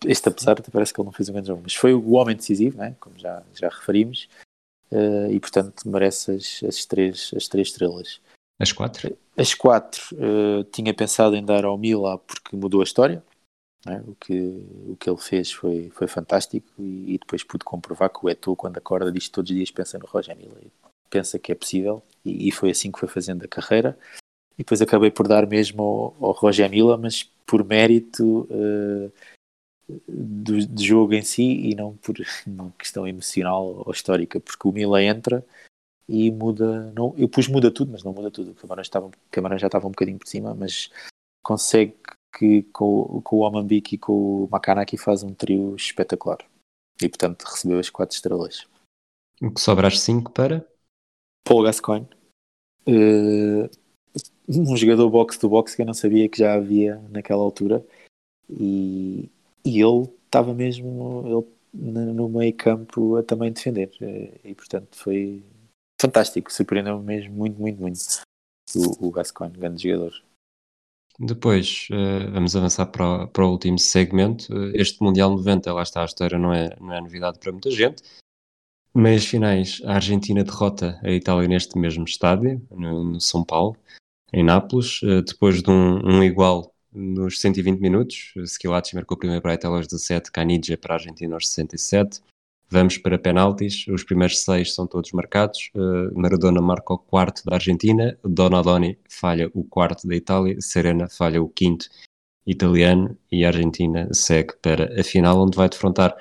B: este apesar, parece que ele não fez um grande jogo, mas foi o homem decisivo, né? como já, já referimos, uh, e portanto merece as, as, três, as três estrelas.
A: As quatro?
B: As quatro. Uh, tinha pensado em dar ao Mila porque mudou a história. Né? O, que, o que ele fez foi, foi fantástico e, e depois pude comprovar que o Eto'o, quando acorda, diz todos os dias pensa no Roger Mila pensa que é possível e, e, foi assim que foi fazendo a carreira. E depois acabei por dar mesmo ao, ao Roger Mila, mas por mérito uh, do, do, jogo em si e não por uma questão emocional ou histórica, porque o Mila entra e muda. Não, eu pus muda tudo, mas não muda tudo. O Camarões, estava, já estava um bocadinho por cima, mas consegue que com, com o Omambik e com o Makanaki faz um trio espetacular. E portanto recebeu as quatro estrelas.
A: O que sobra às cinco para?
B: Paul Gascoigne. Uh, um jogador box to box que eu não sabia que já havia naquela altura. E, e ele estava mesmo ele, no meio campo a também defender. Eh, e portanto foi fantástico. Surpreendeu-me mesmo muito, muito, muito. O, o Gascoigne, grande jogador.
A: Depois uh, vamos avançar para, para o último segmento. Este Mundial 90, lá está, a história não é, não é novidade para muita gente. Meias finais, a Argentina derrota a Itália neste mesmo estádio, no, no São Paulo, em Nápoles, uh, depois de um, um, igual nos 120 minutos. Schilacci marcou primeiro para a Itália aos 17, Canidia para a Argentina aos 67. Vamos para penaltis, os primeiros seis são todos marcados. Uh, Maradona marca o quarto da Argentina, Donadoni falha o quarto da Itália, Serena falha o quinto italiano. E a Argentina segue para a final, onde vai defrontar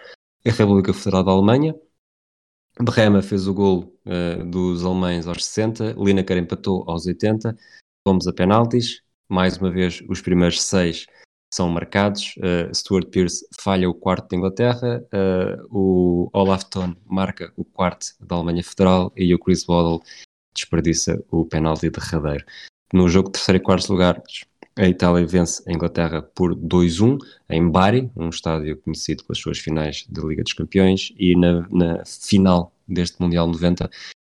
A: a República Federal da Alemanha. Berrema fez o gol uh, dos alemães aos 60, Lineker empatou aos 80, fomos a penaltis, mais uma vez os primeiros seis são marcados, uh, Stuart Pearce falha o quarto da Inglaterra, uh, o Olaf Thon marca o quarto da Alemanha Federal e o Chris Waddle desperdiça o penalti derradeiro. No jogo de terceiro e quarto lugares, a Itália vence a Inglaterra por 2-1 em Bari, um estádio conhecido pelas suas finais da Liga dos Campeões, e na, na final deste Mundial 90,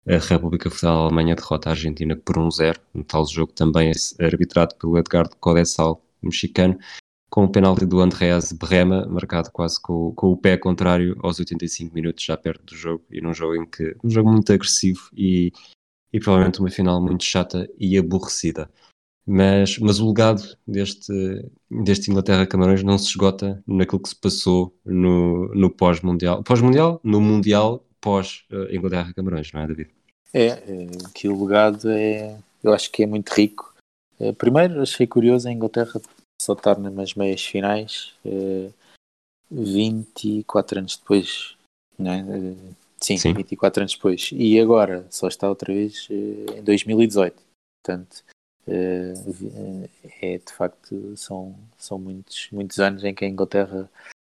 A: a República Federal da Alemanha derrota a Argentina por 1-0, um tal jogo também é arbitrado pelo Edgardo Codessal, mexicano, com o penalti do Andreas Brema, marcado quase com, com, o pé contrário aos 85 minutos, já perto do jogo, e num jogo em que um jogo muito agressivo e, e provavelmente uma final muito chata e aborrecida. Mas, mas o legado deste, deste Inglaterra-Camarões não se esgota naquilo que se passou no, no pós-mundial. Pós-mundial? No mundial pós-Inglaterra-Camarões, não é, David?
B: É, é, que o legado é, eu acho que é muito rico. É, primeiro, achei curioso a Inglaterra só estar nas meias finais é, 24 anos depois, não é? é? Sim, Sim, 24 anos depois. E agora só está outra vez é, em 2018. Portanto, eh, é de facto são, são muitos, muitos anos em que a Inglaterra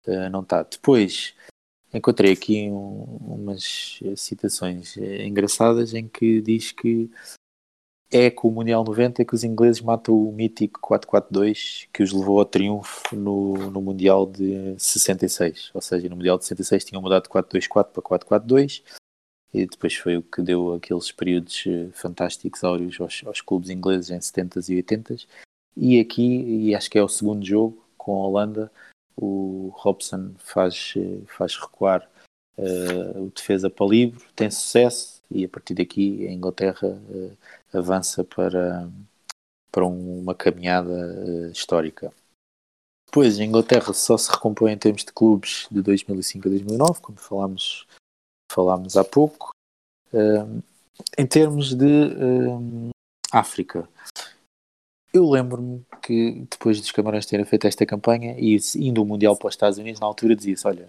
B: uh, não está. Depois encontrei aqui um, umas citações engraçadas em que diz que é com o Mundial 90 que os ingleses matam o mítico 4-4-2 que os levou ao triunfo no, no Mundial de 66. Ou seja, no Mundial de 66 tinham mudado de 4-2-4 para 4-4-2 e depois foi o que deu aqueles períodos eh, fantásticos áureos aos, aos clubes ingleses em 70s e 80s. E aqui, e acho que é o segundo jogo com a Holanda, o Robson faz, eh, faz recuar uh, o defesa para livre, tem sucesso e a partir daqui a Inglaterra uh, avança para, para uma caminhada uh, histórica. Depois, a Inglaterra só se recompõe em termos de clubes de 2005 a 2009, como falámos falámos há pouco. Uh, em termos de uh, África, eu lembro-me que depois dos Camarões terem feito esta campanha e indo o Mundial para os Estados Unidos, na altura dizia-se: olha,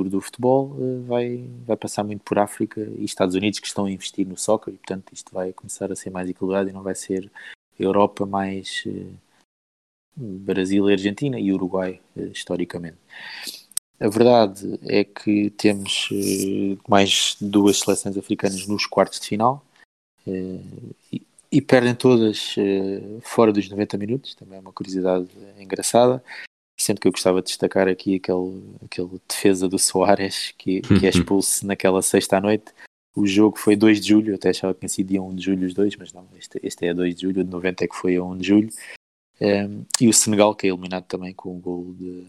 B: futuro do futebol uh, vai, vai passar muito por África e Estados Unidos que estão a investir no soccer e, portanto, isto vai começar a ser mais equilibrado e não vai ser Europa mais uh, Brasil e Argentina e Uruguai, uh, historicamente. A verdade é que temos mais duas seleções africanas nos quartos de final. E, e perdem todas fora dos 90 minutos, também é uma curiosidade engraçada. Sendo que eu gostava de destacar aqui aquele, aquele defesa do Soares que, que é expulso naquela sexta à noite. O jogo foi 2 de julho, até achava que tinha sido dia 1 de julho os dois, mas não, este, este é 2 de julho, o de 90 é que foi a 1 de julho. Um, ehm, e o Senegal, que é eliminado também com um gol de,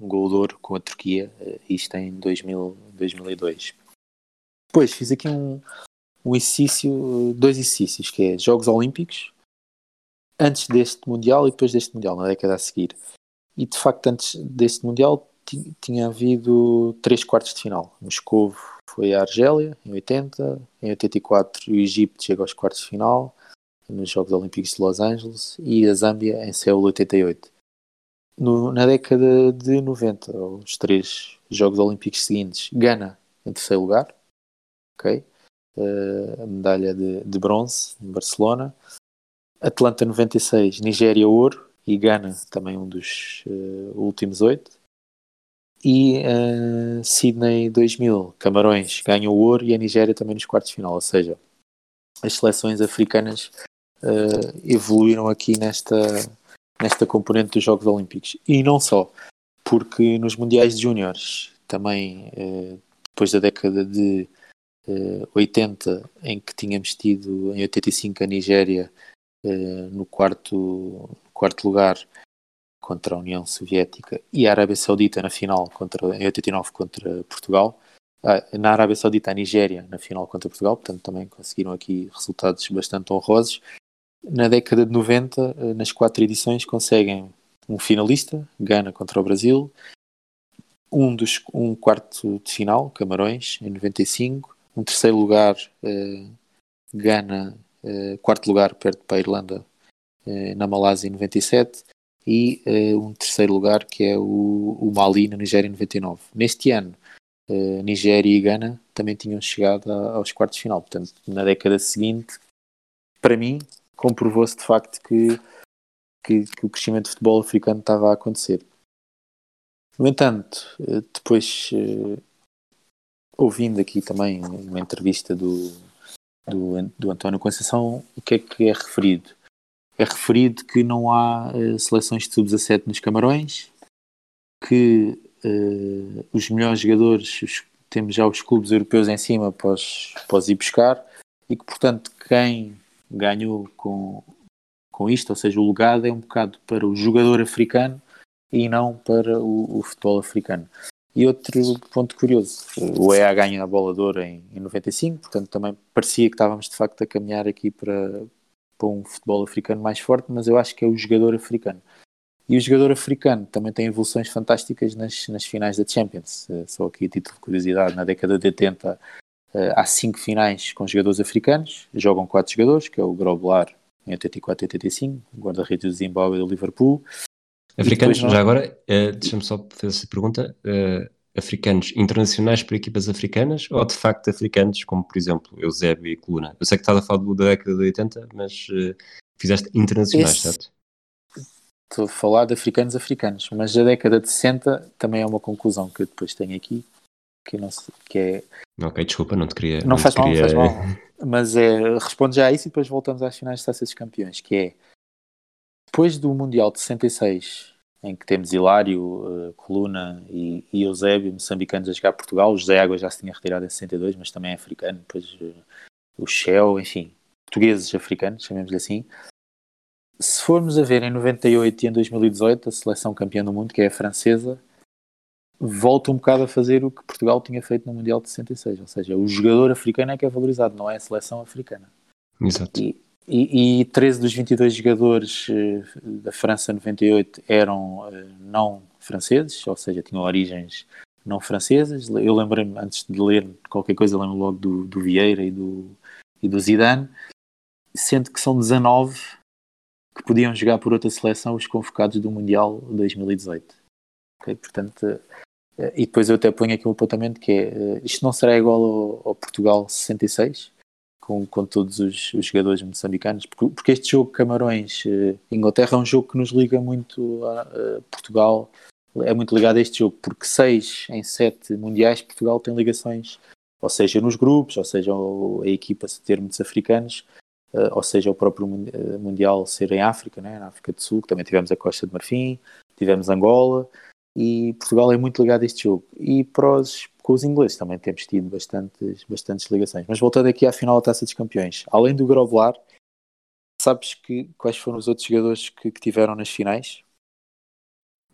B: um gol de ouro com a Turquia, uh, isto em 2000, 2002. Depois fiz aqui um, um exercício, dois exercícios, que é Jogos Olímpicos, antes deste Mundial e depois deste Mundial, na década a seguir. E de facto, antes deste Mundial, tinha havido três quartos de final. Moscou foi a Argélia, em 80, em 84 o Egito chega aos quartos de final, nos Jogos Olímpicos de Los Angeles, e a Zâmbia em Seul 88. No, na década de 90, os três Jogos Olímpicos seguintes, Gana em terceiro lugar, ok? uh, a medalha de, de, bronze em Barcelona. Atlanta 96, Nigéria ouro e Ghana também um dos uh, últimos oito. E uh, Sydney 2000, Camarões ganhou ouro e a Nigéria também nos quartos de final. Ou seja, as seleções africanas uh, evoluíram aqui nesta, nesta componente dos Jogos Olímpicos. E não só, porque nos Mundiais de Júniores, também depois da década de 80, eh, em que tínhamos tido em 85 a Nigéria no quarto, quarto lugar contra a União Soviética e a Arábia Saudita na final contra, em 89 contra Portugal. Ah, na Arábia Saudita a Nigéria na final contra Portugal, portanto também conseguiram aqui resultados bastante honrosos. Na década de 90, eh, nas quatro edições, conseguem um finalista, Gana contra o Brasil, um, dos, um quarto de final, Camarões, em 95, um terceiro lugar, uh, Gana, uh, quarto lugar, perto para a Irlanda, na Malásia em 97, e um terceiro lugar que é o, o Mali na Nigéria em 99. Neste ano, Nigéria e Gana também tinham chegado aos quartos de final, portanto, na década seguinte, para mim, comprovou-se de facto que, que, que o crescimento do futebol africano estava a acontecer. No entanto, depois ouvindo aqui também uma entrevista do, do, do António Conceição, o que é que é referido? É referido que não há uh, seleções de sub-17 nos Camarões, que uh, os melhores jogadores, os, temos já os clubes europeus em cima os ir buscar, e que, portanto, quem ganhou com, com isto, ou seja, o legado é um bocado para o jogador africano e não para o, o futebol africano. E outro ponto curioso, o EA ganha a bola de ouro em, em 95, portanto também parecia que estávamos de facto a caminhar aqui para, para um futebol africano mais forte, mas eu acho que é o jogador africano. E o jogador africano também tem evoluções fantásticas nas, nas finais da Champions. Uh, só aqui a título de curiosidade, na década de 80 uh, eh, há cinco finais com jogadores africanos, jogam quatro jogadores, que é o Grobelar em 84 e 85, o guarda-redes do Zimbábue e do Liverpool,
A: Africanos, já agora, uh, deixa-me só fazer essa pergunta. Uh, africanos internacionais para equipas africanas ou de facto africanos, como por exemplo Eusébio e Coluna? Eu sei que estás a falar da década de 80, mas uh, fizeste internacionais, Esse... certo?
B: Estou a falar de africanos africanos, mas a década de 60 também é uma conclusão que eu depois tenho aqui, que, não sei, que é...
A: Ok, desculpa, não te queria...
B: Não, não faz mal, queria... faz mal. Mas é, responde já a isso e depois voltamos às finais de Taça dos Campeões, que é depois do Mundial de 66, em que temos Hilário, uh, Coluna e, e Eusébio, moçambicanos a jogar Portugal, o José Água já se tinha retirado em 62, mas também é africano, depois uh, o Shell, enfim, portugueses africanos, chamemos-lhe assim. Se formos a ver em 98 e em 2018, a seleção campeã do mundo, que é a francesa, volta um bocado a fazer o que Portugal tinha feito no Mundial de 66, ou seja, o jogador africano é que é valorizado, não é a seleção africana.
A: Exato.
B: E, e, e 13 dos 22 jogadores uh, da França 98 eram uh, não franceses, ou seja, tinham origens não francesas. Eu lembrei-me, antes de ler qualquer coisa, lembro logo do, do Vieira e do, e do Zidane, sendo que são 19 que podiam jogar por outra seleção os convocados do Mundial 2018. Okay? Portanto, eh, e depois eu até ponho aqui um apontamento que é, eh, isto não será igual ao, ao Portugal 66, com, com todos os, os, jogadores moçambicanos, porque, porque este jogo Camarões-Inglaterra é um jogo que nos liga muito a, a, Portugal, é muito ligado a este jogo, porque seis em sete mundiais Portugal tem ligações, ou seja nos grupos, ou seja a equipa ter muitos africanos, uh, ou seja o próprio mundial ser em África, né, na África do Sul, que também tivemos a Costa de Marfim, tivemos Angola, e Portugal é muito ligado a este jogo. E para os, com os ingleses também temos tido bastantes, bastantes ligações. Mas voltando aqui à final da Taça dos Campeões, além do Grovelar, sabes que, quais foram os outros jogadores que, que tiveram nas finais?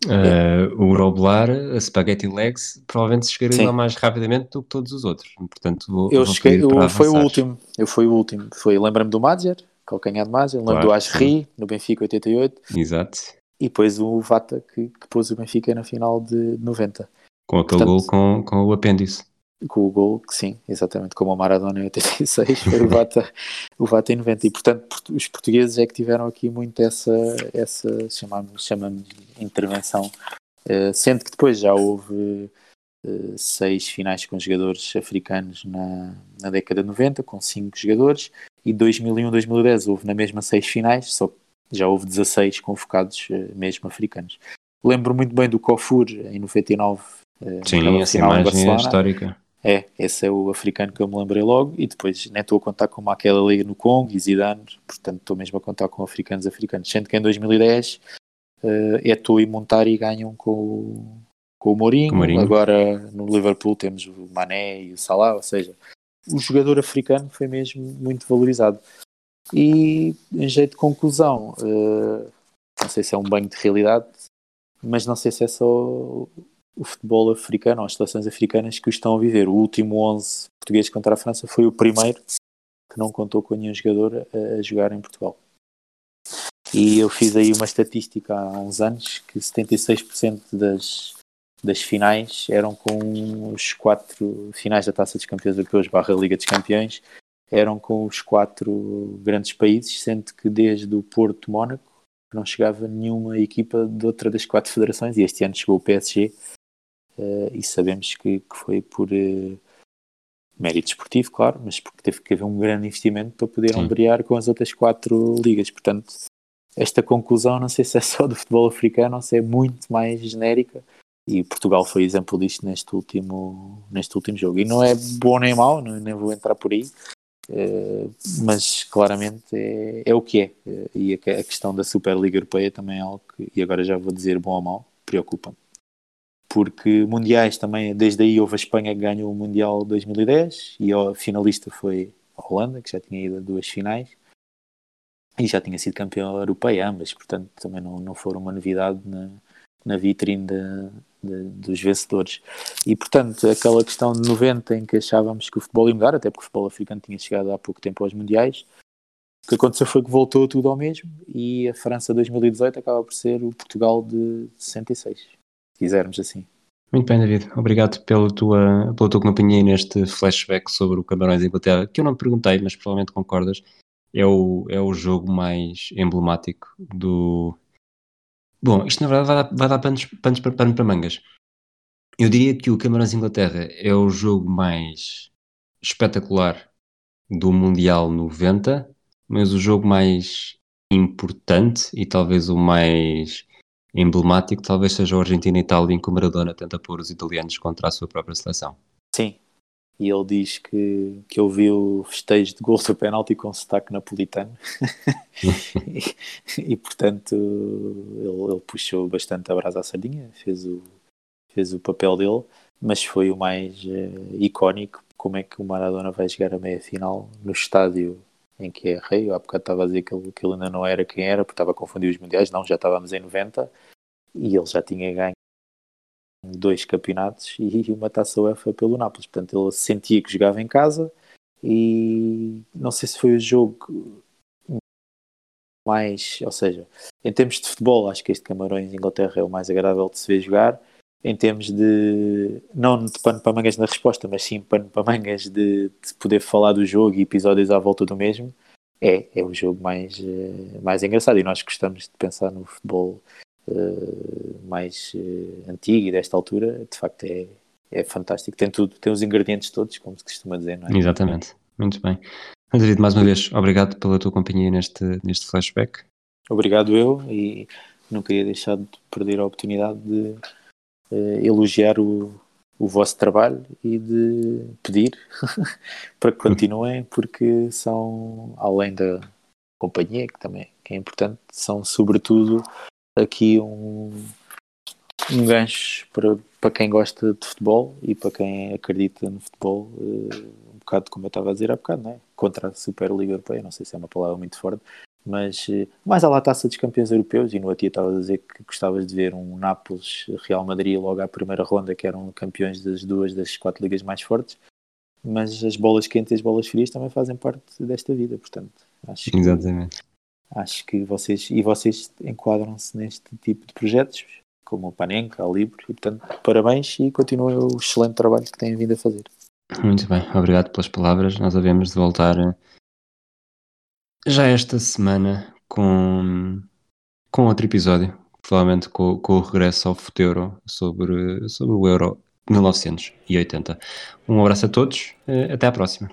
A: Uh, o Groblar, a Spaghetti Legs, provavelmente chegaria lá mais rapidamente do que todos os outros. Portanto, vou,
B: eu vou cheguei, eu, foi o último. Eu fui o último. Foi, lembra-me do Madger, calcanhar de Madger, lembro claro, do Asri, no Benfica 88.
A: Exato
B: e depois o Vata que, que pôs o Benfica na final de 90.
A: Com aquele Portanto, gol com, com o apêndice.
B: Com o gol, que sim, exatamente, como o Maradona em 86, foi o Vata, o Vata em 90. E portanto os portugueses é que tiveram aqui muito essa, essa chamamos, chamamos de intervenção, uh, sendo que depois já houve uh, seis finais com jogadores africanos na, na década de 90, com cinco jogadores, e 2001, 2010 houve na mesma seis finais, só que já houve 16 convocados eh, mesmo africanos. Lembro muito bem do Kofur em 99.
A: Eh, Sim, essa imagem é histórica.
B: É, esse é o africano que eu me lembrei logo e depois nem estou a contar com aquela liga no Congo e Zidane, portanto estou mesmo a contar com africanos africanos, sendo que em 2010 uh, Eto'o e Montari ganham com, com o Mourinho. Mourinho, agora no Liverpool temos o Mané e o Salah, ou seja, o jogador africano foi mesmo muito valorizado. E em jeito de conclusão, uh, não sei se é um banho de realidade, mas não sei se é só o futebol africano as seleções africanas que o estão a viver. O último 11 português contra a França foi o primeiro que não contou com nenhum jogador a jogar em Portugal. E eu fiz aí uma estatística há uns anos que 76% das, das finais eram com os quatro finais da Taça dos Campeões Europeus barra Liga dos Campeões eram com os quatro grandes países, sendo que desde o Porto Mónaco não chegava nenhuma equipa de outra das quatro federações e este ano chegou o PSG uh, e sabemos que, que foi por uh, mérito esportivo, claro, mas porque teve que haver um grande investimento para poder ombrear com as outras quatro ligas. Portanto, esta conclusão não sei se é só do futebol africano ou se é muito mais genérica e Portugal foi exemplo disto neste último, neste último jogo. E não é bom nem mau, não, nem vou entrar por aí, eh, mas claramente é, é, o que é. Uh, e a, a, questão da Superliga Europeia também é algo que, e agora já vou dizer bom ou mau, preocupa-me. Porque mundiais também, desde aí houve a Espanha que ganhou o Mundial 2010 e a finalista foi a Holanda, que já tinha ido a duas finais e já tinha sido campeão europeia ambas, portanto também não, não foram uma novidade na, na vitrine da, de, dos vencedores. E, portanto, aquela questão de 90 em que achávamos que o futebol ia mudar, até porque o futebol africano tinha chegado há pouco tempo aos mundiais, o que aconteceu foi que voltou tudo ao mesmo e a França 2018 acaba por ser o Portugal de 66, se quisermos assim.
A: Muito bem, David. Obrigado pela tua, pela tua companhia neste flashback sobre o Camarões Inglaterra, que eu não te perguntei, mas provavelmente concordas. É o, é o jogo mais emblemático do, Bom, isto na verdade vai dar, vai dar panos, panos para, pano para mangas. Eu diria que o Camarões-Inglaterra é o jogo mais espetacular do Mundial 90, mas o jogo mais importante e talvez o mais emblemático talvez seja o Argentina-Itália em que o Maradona tenta pôr os italianos contra a sua própria seleção.
B: Sim, e ele diz que, que ouviu festejo de gol do penalti com sotaque napolitano e, e, portanto ele, ele, puxou bastante a brasa à sardinha, fez o, fez o papel dele, mas foi o mais uh, icónico como é que o Maradona vai jogar a meia final no estádio em que é rei, há bocado estava a dizer que ele, que ele ainda não era quem era, porque estava a confundir os mundiais, não, já estávamos em 90 e ele já tinha ganho dois campeonatos e uma taça UEFA pelo Nápoles. Portanto, ele sentia que jogava em casa e não sei se foi o jogo mais, ou seja, em termos de futebol, acho que este Camarões Inglaterra é o mais agradável de se ver jogar. Em termos de, não de pano para mangas na resposta, mas sim pano para mangas de, de poder falar do jogo e episódios à volta do mesmo. é, é o jogo mais, uh, mais engraçado e nós gostamos de pensar no futebol uh, mais uh, antigo e desta altura, de facto é, é fantástico. Tem tudo, tem os ingredientes todos, como se costuma dizer, não é?
A: Exatamente, muito bem. Madrid, mais uma vez, obrigado pela tua companhia neste, neste flashback.
B: Obrigado eu e não queria deixar de perder a oportunidade de elogiar o, o vosso trabalho e de pedir para que continuem, porque são, além da companhia, que também que é importante, são sobretudo aqui um, um gancho para, para quem gosta de futebol e para quem acredita no futebol, eh, um bocado como eu estava a dizer há bocado, não é? contra a Superliga Europeia, não sei se é uma palavra muito forte, mas eh, mais à taça dos campeões europeus, e no dia estava a dizer que gostavas de ver um Nápoles Real Madrid logo à primeira ronda, que eram campeões das duas das quatro ligas mais fortes, mas as bolas quentes e as bolas frias também fazem parte desta vida, portanto, acho que,
A: Exatamente.
B: acho que vocês, e vocês enquadram-se neste tipo de projetos, como o Panenka, a Libre, e portanto, parabéns e continuem o excelente trabalho que têm vindo a fazer.
A: Muito bem, obrigado pelas palavras, nós havemos de voltar já esta semana com, com outro episódio, provavelmente com, com o regresso ao Futeuro sobre, sobre o Euro 1980. Um abraço a todos, eh, até à próxima.